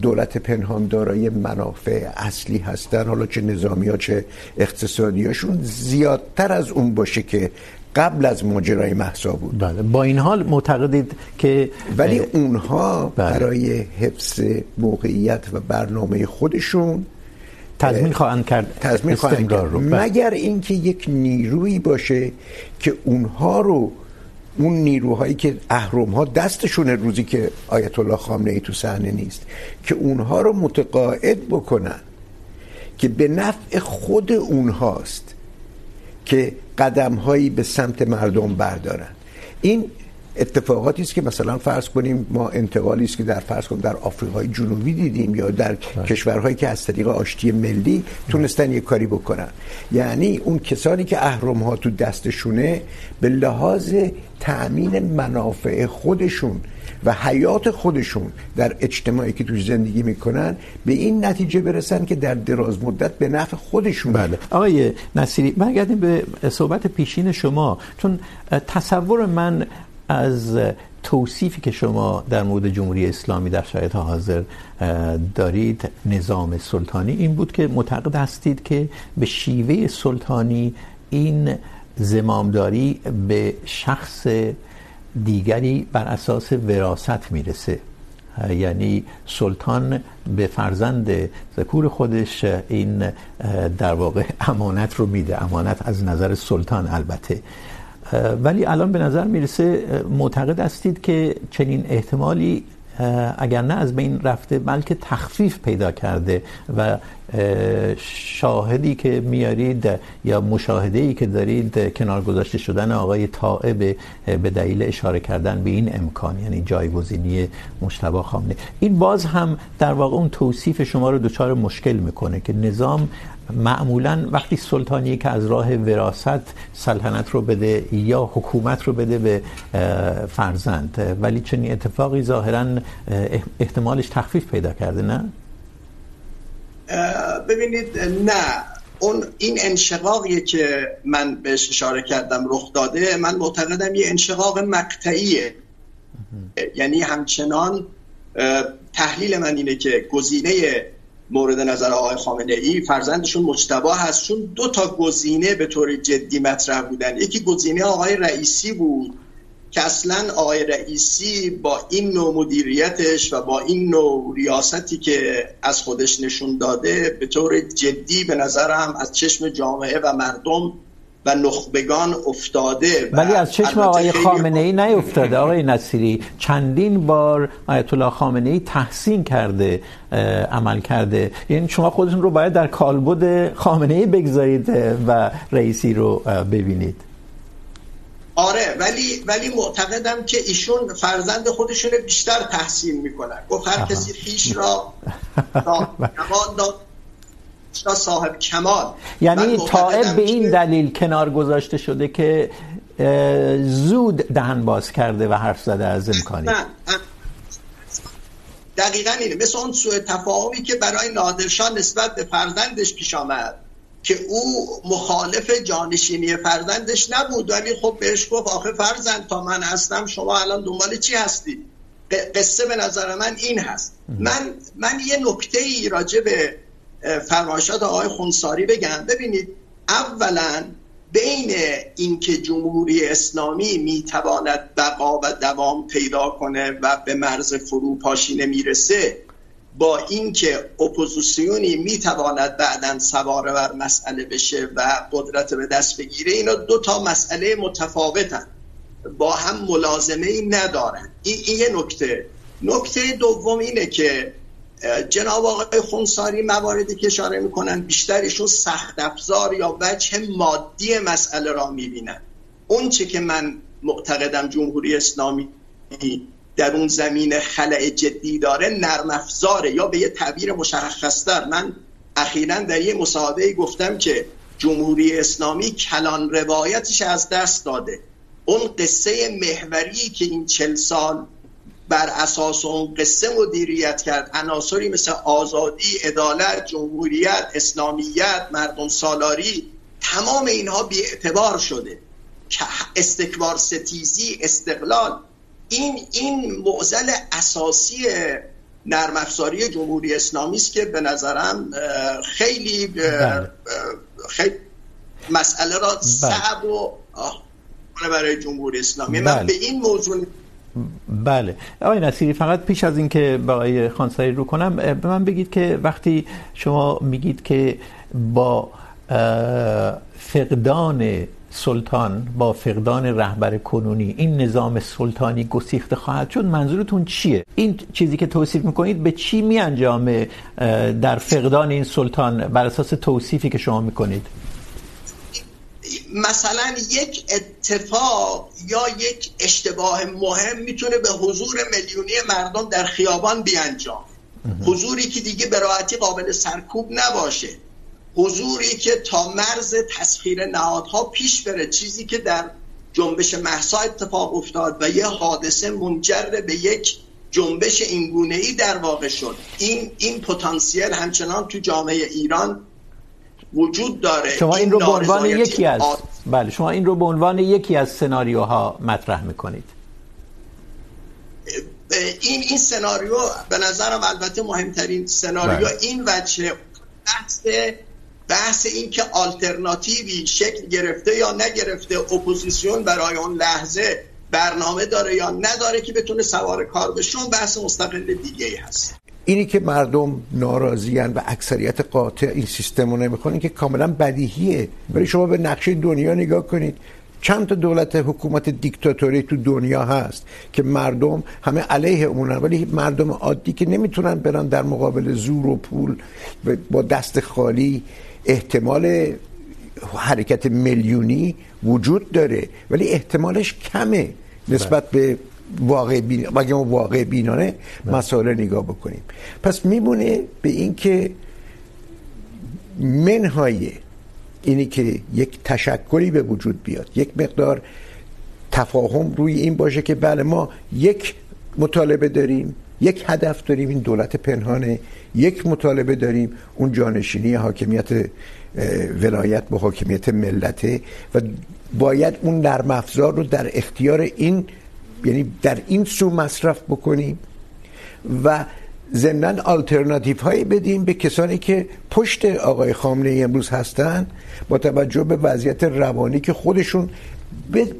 دولت پنهان دارای منافع اصلی هستن حالا چه نظامی ها چه اقتصادی هاشون زیادتر از اون باشه که قبل از ماجرای محسا بود بله با این حال معتقدید که ولی اونها بله. برای حفظ موقعیت و برنامه خودشون تضمین خواهند کرد. تضمین خواهند کرد. مگر اینکه یک نیرویی باشه که اونها رو اون نیروهایی که اهرم ها دستشون روزی که آیت الله خامنه ای تو صحنه نیست که اونها رو متقاعد بکنن که به نفع خود اونهاست که قدم هایی به سمت مردم بردارن. این اتفاقاتی است که مثلا فرض کنیم ما انتقالی است که در فرض کنیم در آفریقای جنوبی دیدیم یا در کشورهایی که از طریق آشتی ملی تونستن یک کاری بکنن. یعنی اون کسانی که اهرم ها تو دستشونه به لحاظ تأمین منافع خودشون و حیات خودشون در اجتماعی که توش زندگی میکنن به این نتیجه برسن که در دراز مدت به نفع خودشون. بله. آقای نصیری برگردیم به صحبت پیشین شما. چون تصور من از توصیفی که شما در مورد جمهوری اسلامی در شرایط حاضر دارید، نظام سلطانی این بود که معتقد هستید که به شیوه سلطانی این زمامداری به شخص دیگری بر اساس وراثت میرسه. یعنی سلطان به فرزند ذکور خودش این در واقع امانت رو میده. امانت از نظر سلطان البته. ولی الان به نظر میرسه معتقد هستید که چنین احتمالی اگر نه از بین رفته، بلکه تخفیف پیدا کرده و شاهدی که میارید یا مشاهده‌ای که دارید کنار گذاشته شدن آقای طائب به دلیل اشاره کردن به این امکان یعنی جایگزینی مجتبی خامنه. این باز هم در واقع اون توصیف شما رو دچار مشکل میکنه که نظام معمولا وقتی سلطانی که از راه وراثت سلطنت رو بده یا حکومت رو بده به فرزند. ولی چنین اتفاقی ظاهرا احتمالش تخفیف پیدا کرده نه؟ ببینید نه. اون این انشقاقیه که من بهش اشاره کردم رخ داده من معتقدم یه انشقاق مقطعیه. یعنی همچنان تحلیل من اینه که گزینه مورد نظر آقای خامنه ای فرزندشون مجتبا هست. چون دو تا گزینه به طور جدی مطرح بودن. یکی گزینه آقای رئیسی بود که اصلا آقای رئیسی با این نوع مدیریتش و با این نوع ریاستی که از خودش نشون داده به طور جدی به نظرم از چشم جامعه و مردم و نخبگان افتاده ولی از چشم آقای خامنه ای نیفتاده. آقای نصیری چندین بار آیت الله خامنه ای تحسین کرده عمل کرده. یعنی شما خودتون رو باید در کالبد خامنه ای بگذارید و رئیسی رو ببینید. آره ولی ولی معتقدم که ایشون فرزند خودشون بیشتر تحسین میکنن. گفت هر کسی خیش را داد. صاحب کمال. یعنی طائب به این دلیل کنار گذاشته شده که زود دهن باز کرده و حرف زده از امکانی. دقیقا اینه. مثل اون سوء تفاهمی که برای نادرشاه نسبت به فرزندش پیش آمد که او مخالف جانشینی فرزندش نبود ولی خب بهش گفت آخه فرزند تا من هستم شما الان دنبال چی هستی؟ قصه به نظر من این هست. من من یه نکته ای راجع به فرمایشات آقای خونساری بگم ببینید، اولا بین اینکه جمهوری اسلامی میتواند بقا و دوام پیدا کنه و به مرز فروپاشی نمیرسه با اینکه اپوزیسیونی میتواند بعدا سوار بر مسئله بشه و قدرت به دست بگیره، اینا دو تا مسئله متفاوتن. با هم ملازمه ای ندارن این یه نکته. نکته دوم اینه که جناب آقای خونساری مواردی که اشاره میکنن بیشترشون سخت افزار یا وجه مادی مسئله را میبینن. اون چه که من معتقدم جمهوری اسلامی در اون زمین خلع جدی داره نرم افزاره یا به یه تعبیر مشخصتر. من اخیرا در یه مصاحبه گفتم که جمهوری اسلامی کلان روایتش از دست داده. اون قصه محوری که این چل سال بر اساس اون قصه مدیریت کرد. عناصری مثل آزادی، عدالت، جمهوریت، اسلامیت، مردم سالاری تمام اینها بی اعتبار شده. استکبار ستیزی، استقلال. این این معضل اساسی نرم افزاری جمهوری اسلامی است که به نظرم خیلی خیلی مسئله را صعب و برای جمهوری اسلامی. من به این موضوع بله. آقای نصیری، فقط پیش از اینکه با آقای خانساری رو کنم به من بگید که وقتی شما میگید که با فقدان سلطان، با فقدان رهبر کنونی این نظام سلطانی گسیخته خواهد شد، منظورتون چیه؟ این چیزی که توصیف میکنید به چی میانجامه در فقدان این سلطان بر اساس توصیفی که شما میکنید؟ مثلا یک اتفاق یا یک اشتباه مهم میتونه به حضور میلیونی مردم در خیابان بیانجام. حضوری که دیگه به راحتی قابل سرکوب نباشه. حضوری که تا مرز تسخیر نهادها پیش بره چیزی که در جنبش محسا اتفاق افتاد و یه حادثه منجر به یک جنبش اینگونه ای در واقع شد. این این پتانسیل همچنان تو جامعه ایران وجود داره. شما این رو به عنوان یکی از بله شما این رو به عنوان یکی از سناریوها مطرح میکنید. این این سناریو به نظرم البته مهمترین سناریو بله. این وجه بحث بحث این که آلترناتیوی شکل گرفته یا نگرفته اپوزیسیون برای اون لحظه برنامه داره یا نداره که بتونه سوار کار بشه بحث مستقل دیگه ای هست. اینی که مردم ناراضیان و اکثریت قاطع این سیستم رو نمیخوان که کاملا بدیهیه. ولی شما به نقشه دنیا نگاه کنید. چند تا دولت حکومت دیکتاتوری تو دنیا هست که مردم همه علیه اونن ولی مردم عادی که نمیتونن برن در مقابل زور و پول با دست خالی احتمال حرکت میلیونی وجود داره. ولی احتمالش کمه نسبت به واقع بین اگه ما واقع بینانه مسائل نگاه بکنیم. پس میمونه به این که منهای اینی که یک تشکری به وجود بیاد یک مقدار تفاهم روی این باشه که بله ما یک مطالبه داریم یک هدف داریم این دولت پنهانه یک مطالبه داریم اون جانشینی حاکمیت ولایت به حاکمیت ملته و باید اون نرم افزار رو در اختیار این یعنی در این سو مصرف بکنیم و ضمن آلترناتیو هایی بدیم به کسانی که پشت آقای خامنه ای امروز هستن با توجه به وضعیت روانی که خودشون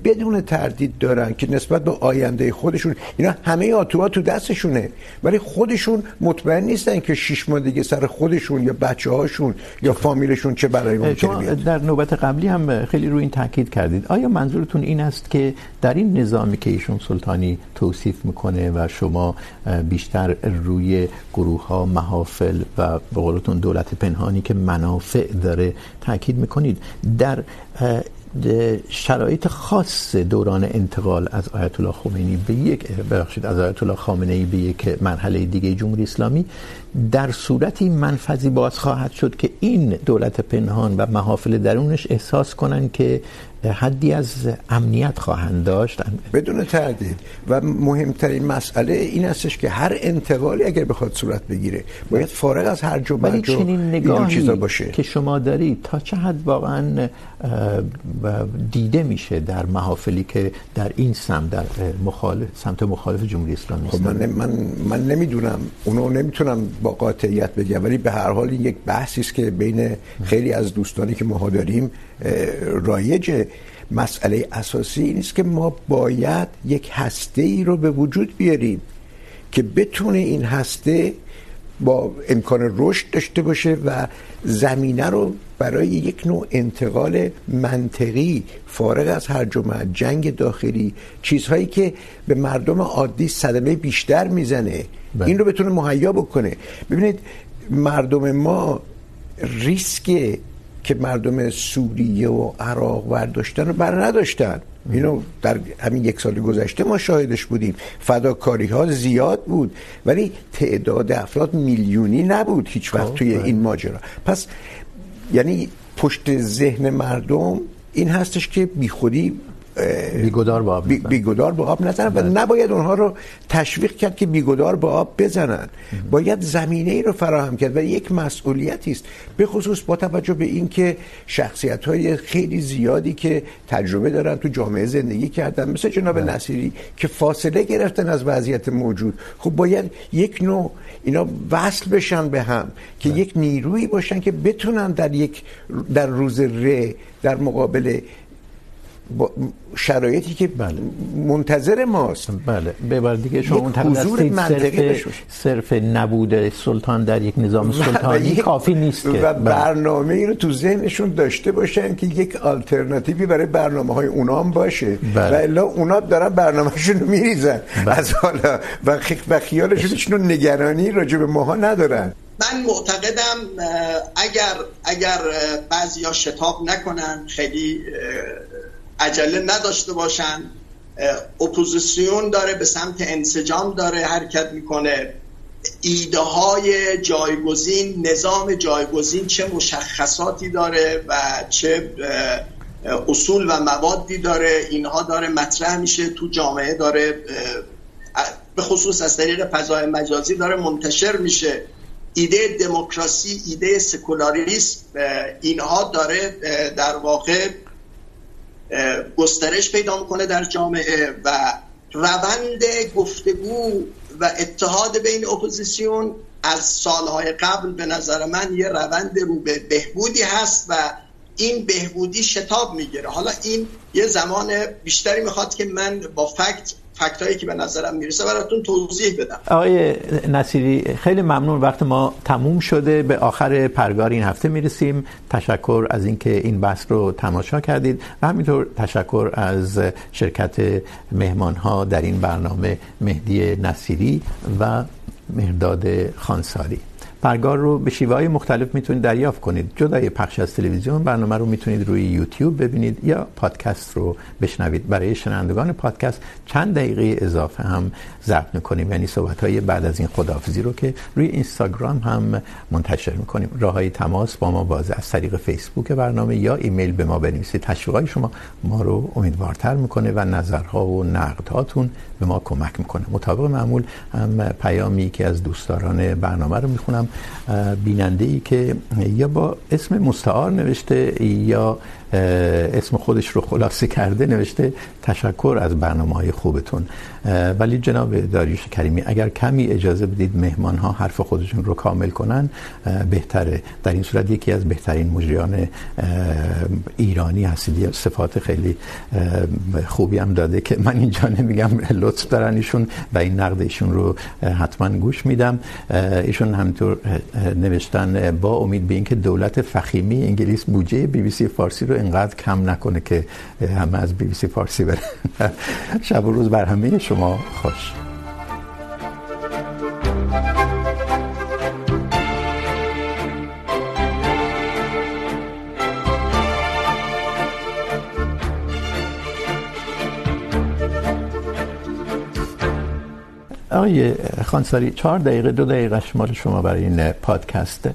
بدون تردید دارن که نسبت به آینده خودشون اینا همه آتوها تو دستشونه. ولی خودشون مطمئن نیستن که شش ماه دیگه سر خودشون یا بچه هاشون یا فامیلشون چه برای ممکنه بیاد. در نوبت قبلی هم خیلی روی این تاکید کردید. آیا منظورتون این است که در این نظامی که ایشون سلطانی توصیف میکنه و شما بیشتر روی گروه ها محافل و به قولتون دولت پنهانی که منافع داره تاکید میکنید در شرایط خاص دوران انتقال از آیت الله خمینی به یک ببخشید، از آیت الله خامنه ای به یک مرحله دیگه جمهوری اسلامی در صورتی منفذی باز خواهد شد که این دولت پنهان و محافل درونش احساس کنن که حدی از امنیت خواهند داشت. بدون تردید. و مهمترین مسئله این استش که هر انتقالی اگر بخواد صورت بگیره باید فارغ از هر جو ولی چنین نگاهی که شما دارید تا چه حد واقعا دیده میشه در محافلی که در این سمت در مخالف سمت مخالف جمهوری اسلامی خب من من من نمیدونم. اونو نمیتونم با قاطعیت بگم. ولی به هر حال این یک بحثی است که بین خیلی از دوستانی که ما داریم رایجه مسئله اساسی این است که ما باید یک هسته ای رو به وجود بیاریم که بتونه این هسته با امکان رشد داشته باشه و زمینه رو برای یک نوع انتقال منطقی فارغ از هر جمعه جنگ داخلی چیزهایی که به مردم عادی صدمه بیشتر میزنه بله. این رو بتونه مهیا بکنه ببینید مردم ما ریسک که مردم سوریه و عراق برداشتن رو بر نداشتن. اینو در همین یک سال گذشته ما شاهدش بودیم. فداکاری ها زیاد بود ولی تعداد افراد میلیونی نبود هیچ وقت توی این ماجرا. پس یعنی پشت ذهن مردم این هستش که بی خودی بیگدار به آب بی بیگدار به آب نزنن و نباید اونها رو تشویق کرد که بیگدار به آب بزنن. باید زمینه ای رو فراهم کرد و یک مسئولیتی است. به خصوص با توجه به اینکه شخصیت های خیلی زیادی که تجربه دارن تو جامعه زندگی کردن مثل جناب نصیری که فاصله گرفتن از وضعیت موجود. خب باید یک نوع اینا وصل بشن به هم که یک نیرویی باشن که بتونن در یک در روز ر در مقابل شرایطی که بله. منتظر ماست. بله. به بار دیگه شما منتظر صرف, صرف نبود سلطان در یک نظام سلطانی کافی نیست که. و برنامه ای رو تو ذهنشون داشته باشن که یک آلترناتیوی برای برنامه های اونا هم باشه. بله. و الا اونا دارن برنامه‌شون رو میریزن. بله. از حالا و خیالشون هیچ نگرانی راجع به ماها ندارن. من معتقدم اگر اگر بعضی ها شتاب نکنن خیلی عجله نداشته باشن اپوزیسیون داره، به سمت انسجام داره، حرکت میکنه. ایده های جایگزین، نظام جایگزین چه مشخصاتی داره و چه اصول و موادی داره. اینها داره مطرح میشه، تو جامعه داره به خصوص از طریق فضای مجازی داره منتشر میشه. ایده دموکراسی، ایده سکولاریسم اینها داره در واقع گسترش پیدا میکنه در جامعه و روند گفتگو و اتحاد بین اپوزیسیون از سالهای قبل به نظر من یه روند رو به بهبودی هست و این بهبودی شتاب میگیره. حالا این یه زمان بیشتری میخواد که من با فکت فکتایی که به نظرم میرسه براتون توضیح بدم. آقای نصیری، خیلی ممنون. وقت ما تموم شده. به آخر پرگار این هفته میرسیم. تشکر از اینکه این بحث رو تماشا کردید و همینطور تشکر از شرکت مهمان ها در این برنامه مهدی نصیری و مهداد خانساری. پرگار رو به شیوه های مختلف میتونید دریافت کنید. جدای پخش از تلویزیون برنامه رو میتونید روی یوتیوب ببینید یا پادکست رو بشنوید. برای شنوندگان پادکست چند دقیقه اضافه هم ضبط میکنیم. یعنی صحبت های بعد از این خداحافظی رو که روی اینستاگرام هم منتشر میکنیم. راه های تماس با ما باز از طریق فیسبوک برنامه یا ایمیل به ما بنویسید. تشویق های شما ما رو امیدوارتر میکنه و نظرها و نقدهاتون به ما کمک میکنه. مطابق معمول هم پیامی که از دوستداران برنامه رو میخونم بیننده ای که یا با اسم مستعار نوشته یا اسم خودش رو خلاصه کرده، نوشته تشکر از برنامه های خوبتون ولی جناب داریوش کریمی، اگر کمی اجازه بدید مهمان ها حرف خودشون رو کامل کنن بهتره. در این صورت یکی از بهترین مجریان ایرانی هستید. صفات خیلی خوبی هم داده که من اینجا نمیگم لطف دارن ایشون و این نقد ایشون رو حتما گوش میدم. ایشون همینطور نوشتن با امید به اینکه دولت فخیمی انگلیس بودجه بی بی سی فارسی رو انقدر کم نکنه که همه از بی بی سی فارسی برن. شب و روز بر همه شما خوش. آقای خانساری، چهار دقیقه، دو دقیقه شمال شما برای این پادکست.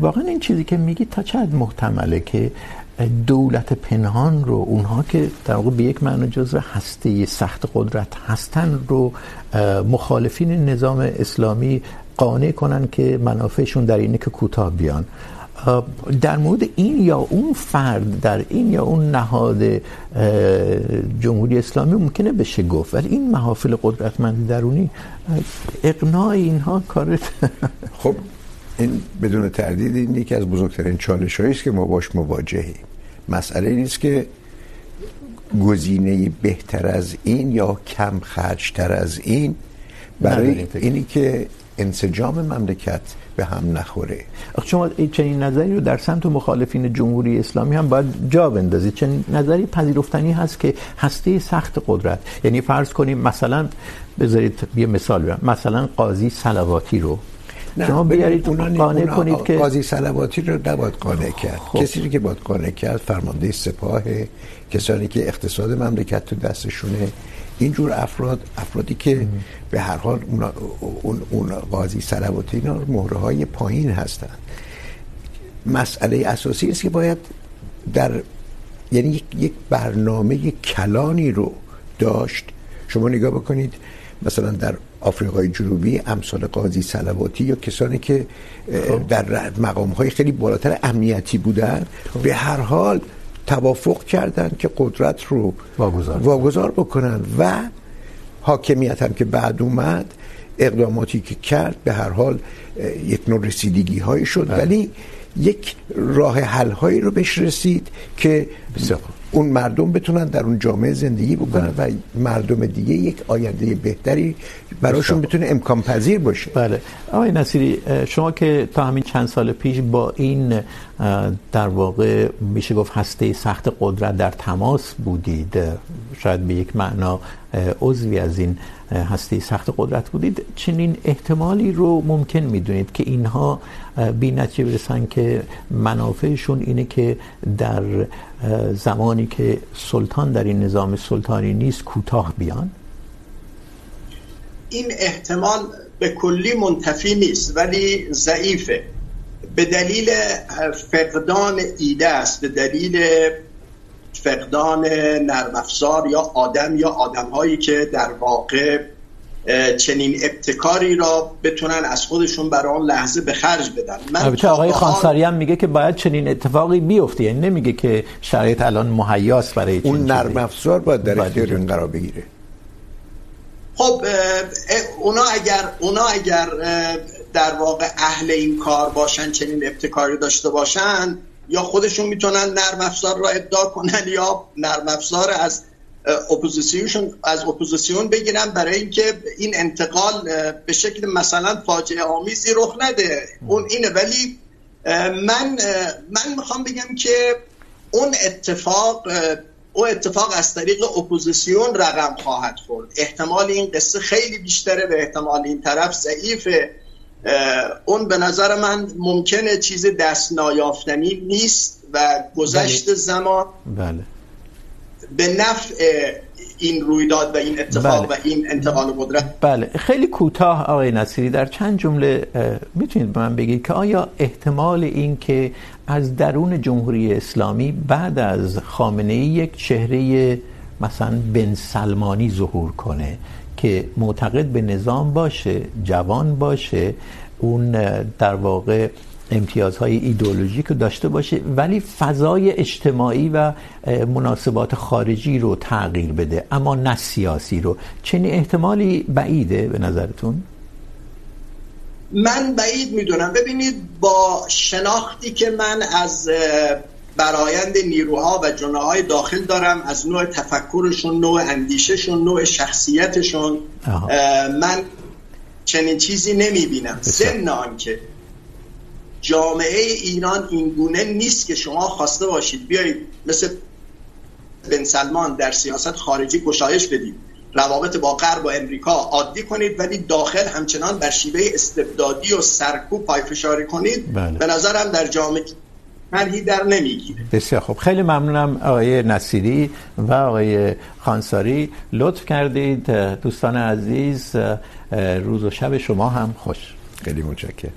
واقعا این چیزی که میگی تا چه حد محتمله که دولت پنهان رو، اونها که در واقع به یک معنی جزو هسته سخت قدرت هستن رو مخالفین نظام اسلامی قانع کنن که منافعشون در اینه که کوتاه بیان. در مورد این یا اون فرد، در این یا اون نهاد جمهوری اسلامی ممکنه بشه گفت، ولی این محافل قدرتمند درونی اقناع اینها کار خب این بدون تردید این یکی از بزرگترین چالش هایی است که ما باش مواجهیم. مسئله نیست که گزینه بهتر از این یا کم خرجتر از این برای اینی که انسجام مملکت به هم نخوره. شما چنین نظری رو در سمت مخالفین جمهوری اسلامی هم باید جا بندازید. چنین نظری پذیرفتنی هست که هسته سخت قدرت. یعنی فرض کنیم مثلا بذارید یه مثال بیارم مثلا قاضی صلواتی رو شما بیارید قانع کنید که قاضی صلواتی رو نباید قانع کرد. خب. کسی که باید قانع کرد فرمانده سپاه کسانی که اقتصاد مملکت تو دستشونه. اینجور افراد افرادی که به هر حال اون, اون, اون قاضی صلواتی اینا مهره های پایین هستند مسئله اساسی است که باید در یعنی یک, یک برنامه کلانی رو داشت. شما نگاه بکنید مثلا در آفریقای جنوبی امثال قاضی صلواتی یا کسانی که در مقام های خیلی بالاتر امنیتی بودن به هر حال توافق کردن که قدرت رو واگذار, واگذار بکنن و حاکمیت هم که بعد اومد اقداماتی که کرد به هر حال یک نوع رسیدگی های شد ولی یک راه حل هایی رو بهش رسید که اون مردم بتونن در اون جامعه زندگی بکنن و مردم دیگه یک آینده بهتری براشون بتونه امکان پذیر باشه. بله. آقای نصیری شما که تا همین چند سال پیش با این در واقع میشه گفت هسته سخت قدرت در تماس بودید شاید به یک معنا عضوی از این هسته سخت قدرت بودید. چنین احتمالی رو ممکن میدونید که اینها بی نتیجه برسن که منافعشون اینه که در زمانی که سلطان در این نظام سلطانی نیست کوتاه بیان. این احتمال به کلی منتفی نیست، ولی ضعیفه. به دلیل فقدان ایده است، به دلیل فقدان نرم افزار یا آدم یا آدم هایی که در واقع چنین ابتکاری را بتونن از خودشون برای آن لحظه به خرج بدن. من البته آقای خانساری هم میگه که باید چنین اتفاقی بیفته. یعنی نمیگه که شرایط الان مهیاست برای اون نرم افزار باید در اختیار این قرار بگیره. خب اونا اگر اونا اگر در واقع اهل این کار باشن چنین ابتکاری داشته باشن یا خودشون میتونن نرم افزار را ابداع کنن یا نرم افزار از اپوزیسیون از اپوزیسیون بگیرن برای اینکه این انتقال به شکل مثلا فاجعه آمیزی رخ نده. اون اینه. ولی من من میخوام بگم که اون اتفاق او اتفاق از طریق اپوزیسیون رقم خواهد خورد. احتمال این قصه خیلی بیشتره به احتمال این طرف ضعیفه. اون به نظر من ممکنه چیز دست نایافتنی نیست و گذشت بله. زمان بله. به نفع این رویداد و این اتفاق بله. و این انتقال قدرت بله خیلی کوتاه آقای نصیری در چند جمله میتونید به من بگید که آیا احتمال این که از درون جمهوری اسلامی بعد از خامنه ای یک چهره مثلا بن سلمانی ظهور کنه که معتقد به نظام باشه، جوان باشه، اون در واقع امتیازهای ایدئولوژیک رو داشته باشه، ولی فضای اجتماعی و مناسبات خارجی رو تغییر بده، اما نه سیاسی رو. چنین احتمالی بعیده به نظرتون؟ من بعید میدونم. ببینید، با شناختی که من از برایند نیروها و جناهای داخل دارم. از نوع تفکرشون نوع اندیششون نوع شخصیتشون. من چنین چیزی نمیبینم. ضمن آنکه جامعه ایران این گونه نیست که شما خواسته باشید بیایید مثل بن سلمان در سیاست خارجی گشایش بدید. روابط با غرب و امریکا عادی کنید ولی داخل همچنان بر شیوه استبدادی و سرکوب پایفشاری کنید. بله. به نظرم در جامعه طرحی در نمیگیره. بسیار خب خیلی ممنونم آقای نصیری و آقای خانساری. لطف کردید. دوستان عزیز روز و شب شما هم خوش. خیلی متشکرم.